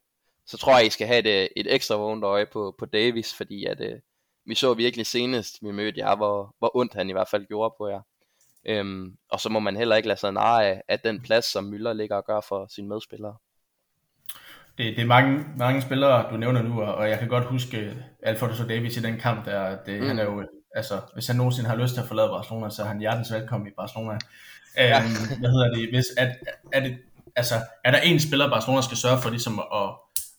B: så tror jeg, I skal have et, øh, et ekstra vågent øje på, på Davis, fordi at, øh, vi så virkelig senest, vi mødte jer, hvor, hvor ondt han i hvert fald gjorde på jer. Øhm, og så må man heller ikke lade sig narre af, af den plads, som Müller ligger og gør for sine medspillere.
A: Det, det er mange, mange spillere, du nævner nu, og jeg kan godt huske Alfonso Davis i den kamp, der det, mm. han er jo altså, hvis han nogensinde har lyst til at forlade Barcelona, så er han hjertens velkommen i Barcelona. Ja. Øhm, hvad hedder det? Hvis, er, er, det, altså, er der en spiller, Barcelona skal sørge for ligesom at,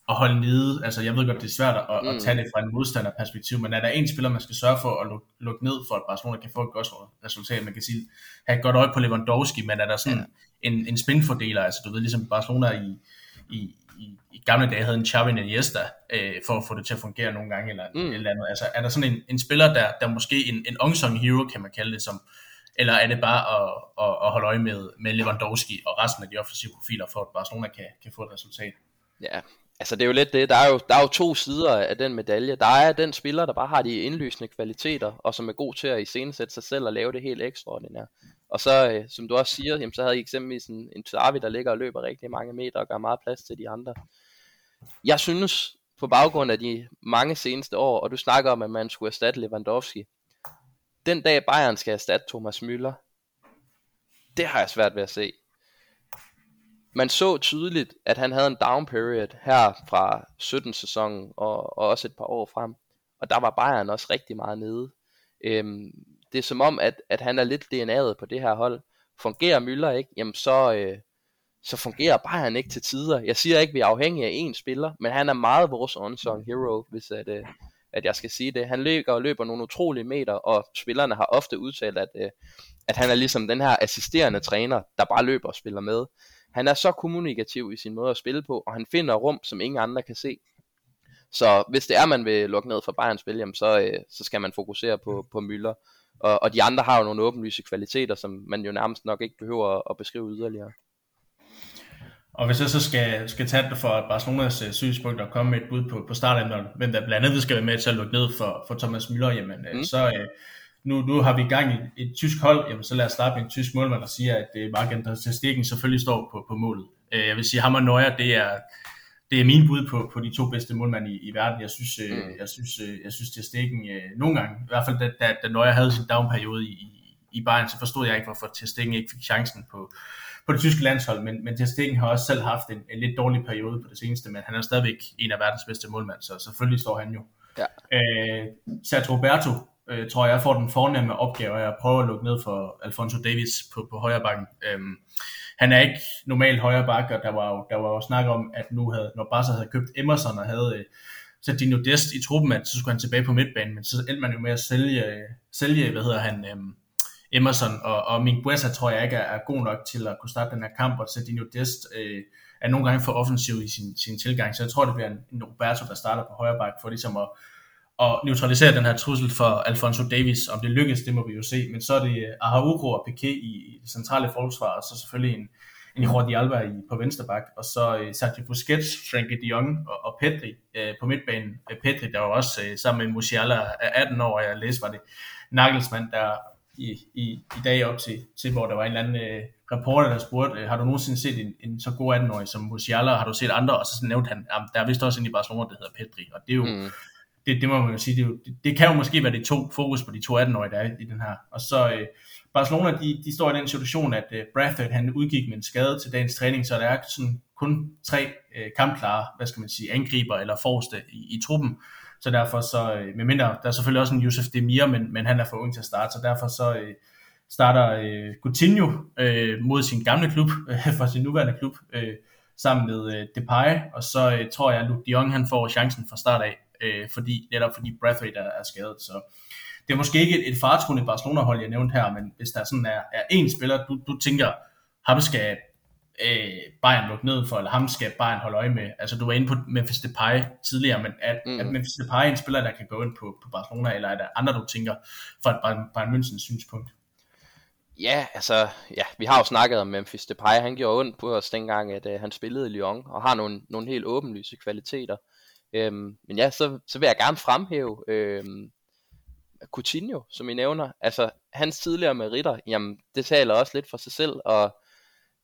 A: at holde nede? Altså, jeg ved godt, det er svært at, mm. at tage det fra en modstanderperspektiv, men er der en spiller, man skal sørge for at lukke, lukke ned, for at Barcelona kan få et godt resultat? Man kan sige, have et godt øje på Lewandowski, men er der sådan mm. en, en spinfordeler? Altså, du ved, ligesom Barcelona i, i, i, i gamle dage havde en Xavi Iniesta øh, for at få det til at fungere nogle gange eller, mm. eller andet. Altså er der sådan en, en spiller, der, der måske en, en unsung hero, kan man kalde det, som, eller er det bare at, at, at holde øje med, med Lewandowski og resten af de offensive profiler, for at Barcelona kan, kan få et resultat?
B: Ja, altså det er jo lidt det, der er jo, der er jo to sider af den medalje. Der er den spiller, der bare har de indlysende kvaliteter, og som er god til at iscenesætte sig selv og lave det helt ekstraordinært. Og så, øh, som du også siger, jamen, så havde I eksempelvis en, en Xavi, der ligger og løber rigtig mange meter og gør meget plads til de andre. Jeg synes, på baggrund af de mange seneste år, og du snakker om, at man skulle erstatte Lewandowski, den dag Bayern skal erstatte Thomas Müller, det har jeg svært ved at se. Man så tydeligt, at han havde en down period her fra 17 sæsonen og, og også et par år frem. Og der var Bayern også rigtig meget nede. Øhm, det er som om, at, at han er lidt DNA'et på det her hold. Fungerer Müller ikke, jamen så, øh, så fungerer Bayern ikke til tider. Jeg siger ikke, at vi er afhængige af én spiller, men han er meget vores unsung hero, hvis at, øh, at jeg skal sige det. Han løber og løber nogle utrolige meter, og spillerne har ofte udtalt, at, øh, at han er ligesom den her assisterende træner, der bare løber og spiller med. Han er så kommunikativ i sin måde at spille på, og han finder rum, som ingen andre kan se. Så hvis det er, man vil lukke ned for Bayerns spil, jamen så, øh, så skal man fokusere på, på Müller. Og, og de andre har jo nogle åbenlyse kvaliteter, som man jo nærmest nok ikke behøver at, beskrive yderligere.
A: Og hvis jeg så skal, skal tage det for Barcelonas uh, synspunkt og komme med et bud på, på startænderen, men der blandt andet skal være med til at lukke ned for, for Thomas Müller, jamen uh, mm. så uh, nu, nu har vi i gang i et tysk hold, jamen så lad os starte med en tysk målmand, der siger, at uh, Mark Stegen selvfølgelig står på, på målet. Uh, jeg vil sige, ham og Neuer, det er, det er min bud på, på de to bedste målmænd i, i verden. Jeg synes, mm. uh, jeg synes, uh, jeg synes, det Stegen uh, nogle gange, i hvert fald da, da, da Neuer havde sin downperiode i, i, i Bayern, så forstod jeg ikke, hvorfor Ter Stegen ikke fik chancen på, på det tyske landshold, men, men Ter Stegen har også selv haft en, en lidt dårlig periode på det seneste, men han er stadigvæk en af verdens bedste målmænd, så selvfølgelig står han jo. Ja. Øh, Sergio Roberto, øh, tror jeg, får den fornemme opgave af at prøve at lukke ned for Alfonso Davis på, på højre bakken. Øh, han er ikke normalt højre bak, og der var jo, der var jo snak om, at nu havde, når Barca havde købt Emerson og havde øh, sat Dino Dest i truppen, at så skulle han tilbage på midtbanen, men så endte man jo med at sælge, sælge hvad hedder han, øh, Emerson. Og, og Mingueza tror jeg ikke er, er god nok til at kunne starte den her kamp, og Sardinio Dest øh, er nogle gange for offensiv i sin, sin tilgang, så jeg tror det bliver en, en Roberto, der starter på højre bak, for ligesom at, at neutralisere den her trussel for Alfonso Davis. Om det lykkes, det må vi jo se, men så er det Araujo og Piqué i, i det centrale forsvar, og så selvfølgelig en, en Jordi Alba i, på venstre bak, og så uh, Sergio Busquets, Frankie de Jong og, og Pedri øh, på midtbanen. Øh, Pedri, der var også øh, sammen med Musiala er 18 år, og jeg læste, var det Nagelsmann, der i, i, i dag op til, til, hvor der var en eller anden øh, reporter, der spurgte, øh, har du nogensinde set en, en så god 18-årig som Musiala, har du set andre? Og så nævnte han, at der er vist også en i Barcelona, der hedder Pedri, og det er jo, mm det, det må man jo sige, det, det, det kan jo måske være det to fokus på de to 18-årige, der er i den her. Og så øh, Barcelona, de, de står i den situation, at øh, Bradford, han udgik med en skade til dagens træning, så der er sådan kun tre øh, kampklare, hvad skal man sige, angriber eller forreste i, i truppen. Så derfor så, øh, med mindre, der er selvfølgelig også en Josef Demir, men, men han er for ung til at starte, så derfor så øh, starter øh, Coutinho øh, mod sin gamle klub, øh, for sin nuværende klub, øh, sammen med øh, Depay, og så øh, tror jeg, at Luke de Jong han får chancen fra start af, øh, fordi, netop fordi Brathwaite er, er skadet, så det er måske ikke et, et fartruende Barcelona-hold, jeg nævnte her, men hvis der sådan er, er én spiller, du, du tænker, ham skal øh, Bayern lukke ned for, eller ham skal Bayern holde øje med. Altså du var inde på Memphis Depay tidligere, men er, mm. er Memphis Depay en spiller, der kan gå ind på, på Barcelona, eller er der andre, du tænker fra et Bayern, Bayern Münchens synspunkt?
B: Ja, altså, ja, vi har jo snakket om Memphis Depay, han gjorde ondt på os dengang, at uh, han spillede i Lyon, og har nogle, nogle helt åbenlyse kvaliteter. Øhm, men ja, så, så vil jeg gerne fremhæve øhm, Coutinho, som I nævner. Altså, hans tidligere meritter, jamen, det taler også lidt for sig selv, og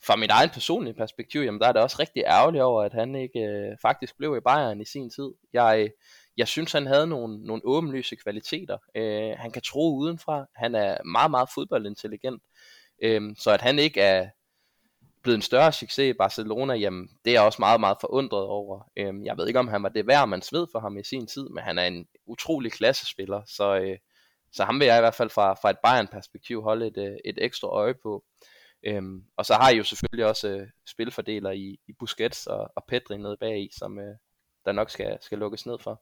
B: fra mit egen personlige perspektiv, jamen der er det også rigtig ærgerligt over, at han ikke øh, faktisk blev i Bayern i sin tid. Jeg, jeg synes, han havde nogle, nogle åbenlyse kvaliteter. Øh, han kan tro udenfra. Han er meget, meget fodboldintelligent. Øh, så at han ikke er blevet en større succes i Barcelona, jamen det er jeg også meget, meget forundret over. Øhm, jeg ved ikke, om han var det værd, man sved for ham i sin tid, men han er en utrolig klassespiller, så, øh, så ham vil jeg i hvert fald fra, fra et Bayern-perspektiv holde et, øh, et ekstra øje på. Øhm, og så har I jo selvfølgelig også øh, spilfordeler i, i Busquets og, og Pedri nede bag i, som øh, der nok skal, skal lukkes ned for.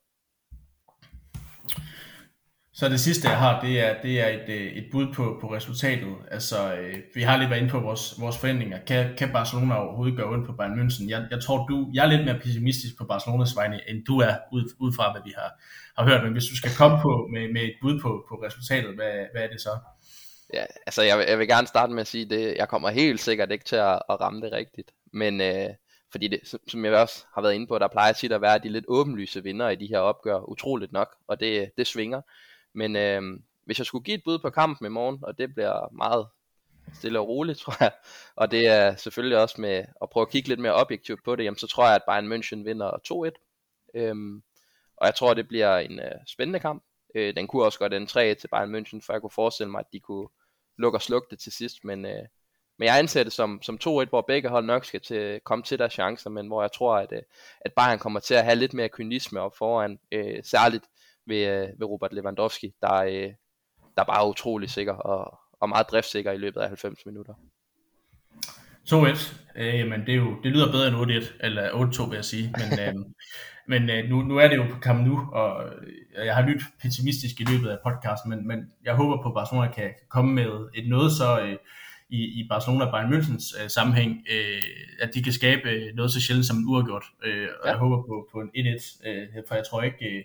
A: Så det sidste, jeg har, det er, det er et, øh, et bud på, på resultatet. Altså, øh, vi har lige været inde på vores, vores forventninger. Kan, kan Barcelona overhovedet gøre ondt på Bayern München? Jeg, jeg tror, du, jeg er lidt mere pessimistisk på Barcelonas vegne, end du er, ud, ud fra hvad vi har, har hørt. Men hvis du skal komme på med, med et bud på, på resultatet, hvad, hvad er det så?
B: Ja, altså jeg, jeg vil gerne starte med at sige det. Jeg kommer helt sikkert ikke til at, at ramme det rigtigt. Men øh, fordi det, som jeg også har været inde på, der plejer tit at være de lidt åbenlyse vinder i de her opgør, utroligt nok, og det, det svinger. Men øh, hvis jeg skulle give et bud på kampen i morgen, og det bliver meget stille og roligt, tror jeg, og det er selvfølgelig også med at prøve at kigge lidt mere objektivt på det, jamen, så tror jeg, at Bayern München vinder 2-1. Øhm, og jeg tror, det bliver en øh, spændende kamp. Øh, den kunne også godt en 3-1 til Bayern München, for jeg kunne forestille mig, at de kunne lukke og slukke det til sidst, men, øh, men jeg anser det som, som 2-1, hvor begge hold nok skal til, komme til deres chancer, men hvor jeg tror, at, øh, at Bayern kommer til at have lidt mere kynisme op foran, øh, særligt ved, øh, ved Robert Lewandowski, der, øh, der bare er utrolig sikker og, og meget driftsikker i løbet af 90 minutter.
A: 2-1. Øh, jamen, det, er jo, det lyder bedre end 8-1, eller 8-2 vil jeg sige. Men, øh, men øh, nu, nu er det jo på Camp Nou, og jeg har lyttet pessimistisk i løbet af podcasten, men, men jeg håber på, at Barcelona kan komme med et noget så øh, i, i Barcelona og Bayern Münchens øh, sammenhæng, øh, at de kan skabe noget så sjældent som en uafgjort. Øh, og ja. jeg håber på, på en 1-1, øh, for jeg tror ikke... Øh,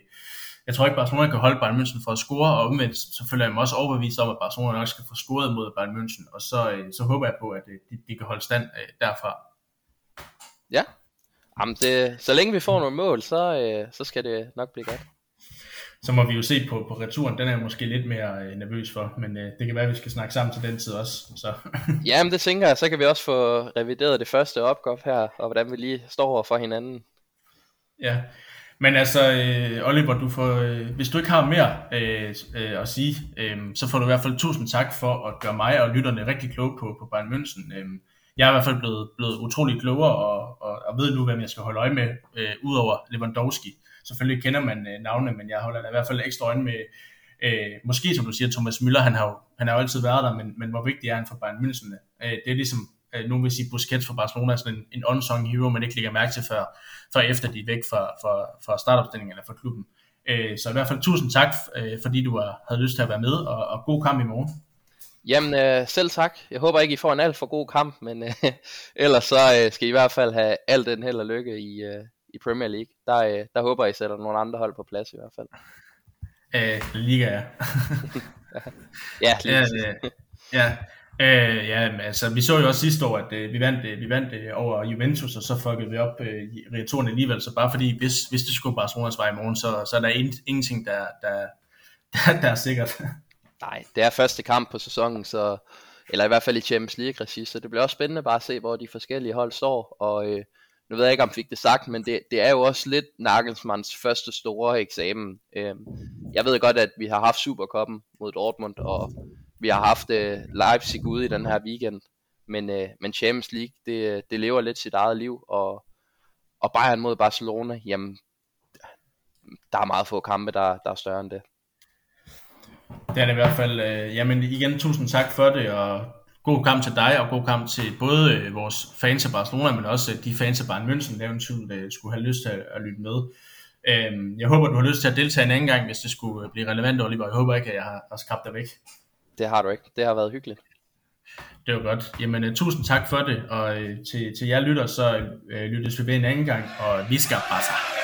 A: jeg tror ikke, Barcelona kan holde Bayern München for at score, og omvendt så føler jeg mig også overbevist om, at Barcelona nok skal få scoret mod Bayern München, og så, øh, så håber jeg på, at øh, de, de kan holde stand øh, derfra.
B: Ja, Jamen det, så længe vi får nogle mål, så, så skal det nok blive godt.
A: Så må vi jo se på, på returen, den er jeg måske lidt mere nervøs for, men det kan være, at vi skal snakke sammen til den tid også. Så.
B: Jamen det tænker jeg, så kan vi også få revideret det første opgave her, og hvordan vi lige står over for hinanden.
A: Ja, men altså, øh, Oliver, du får, øh, hvis du ikke har mere øh, øh, at sige, øh, så får du i hvert fald tusind tak for at gøre mig og lytterne rigtig kloge på, på Bayern München. Øh, jeg er i hvert fald blevet, blevet utrolig klogere og, og, og ved nu, hvem jeg skal holde øje med, øh, udover Lewandowski. Selvfølgelig kender man øh, navnene, men jeg holder i hvert fald ekstra øje med, øh, måske som du siger, Thomas Müller, han har jo, han har jo altid været der, men, men hvor vigtig er han for Bayern München? Øh, det er ligesom, øh, nogen vil sige, Busquets for Barcelona er sådan en, en unsung hero, man ikke lægger mærke til, før, før efter de er væk fra, fra, fra startopstillingen eller fra klubben. Øh, så i hvert fald tusind tak, øh, fordi du har, havde lyst til at være med, og, og god kamp i morgen.
B: Jamen øh, selv tak. Jeg håber ikke, I får en alt for god kamp, men øh, ellers så øh, skal I i hvert fald have alt den held og lykke i, øh, i Premier League. Der, øh, der håber jeg, I sætter nogle andre hold på plads i hvert fald.
A: Øh, Liga, ja.
B: ja, lige
A: ja, øh, ja. Øh, ja, altså vi så jo også sidste år, at øh, vi vandt, øh, vi vandt øh, over Juventus, og så fuckede vi op øh, i returen alligevel, så bare fordi, hvis, hvis det skulle Barcelonas vej i morgen, så, så er der ingenting, der, der, der, der er sikkert.
B: Nej, det er første kamp på sæsonen, så, eller i hvert fald i Champions League-regi, så det bliver også spændende bare at se, hvor de forskellige hold står, og øh, nu ved jeg ikke, om jeg fik det sagt, men det, det er jo også lidt Nagelsmanns første store eksamen. Øh, jeg ved godt, at vi har haft Superkoppen mod Dortmund, og vi har haft øh, Leipzig ude i den her weekend, men, øh, men Champions League, det, øh, det lever lidt sit eget liv, og, og Bayern mod Barcelona, jamen, der er meget få kampe, der, der er større end det.
A: Det er det i hvert fald. Øh, jamen igen, tusind tak for det, og god kamp til dig, og god kamp til både øh, vores fans af Barcelona, men også øh, de fans af Bayern München, der eventuelt øh, skulle have lyst til at, at lytte med. Øh, jeg håber, du har lyst til at deltage en anden gang, hvis det skulle øh, blive relevant, Oliver. Jeg håber ikke, at jeg har, har skabt dig væk.
B: Det har du ikke. Det har været hyggeligt.
A: Det var godt. Jamen, uh, tusind tak for det, og uh, til, til jer lytter, så uh, lyttes vi ved en anden gang, og vi skal bare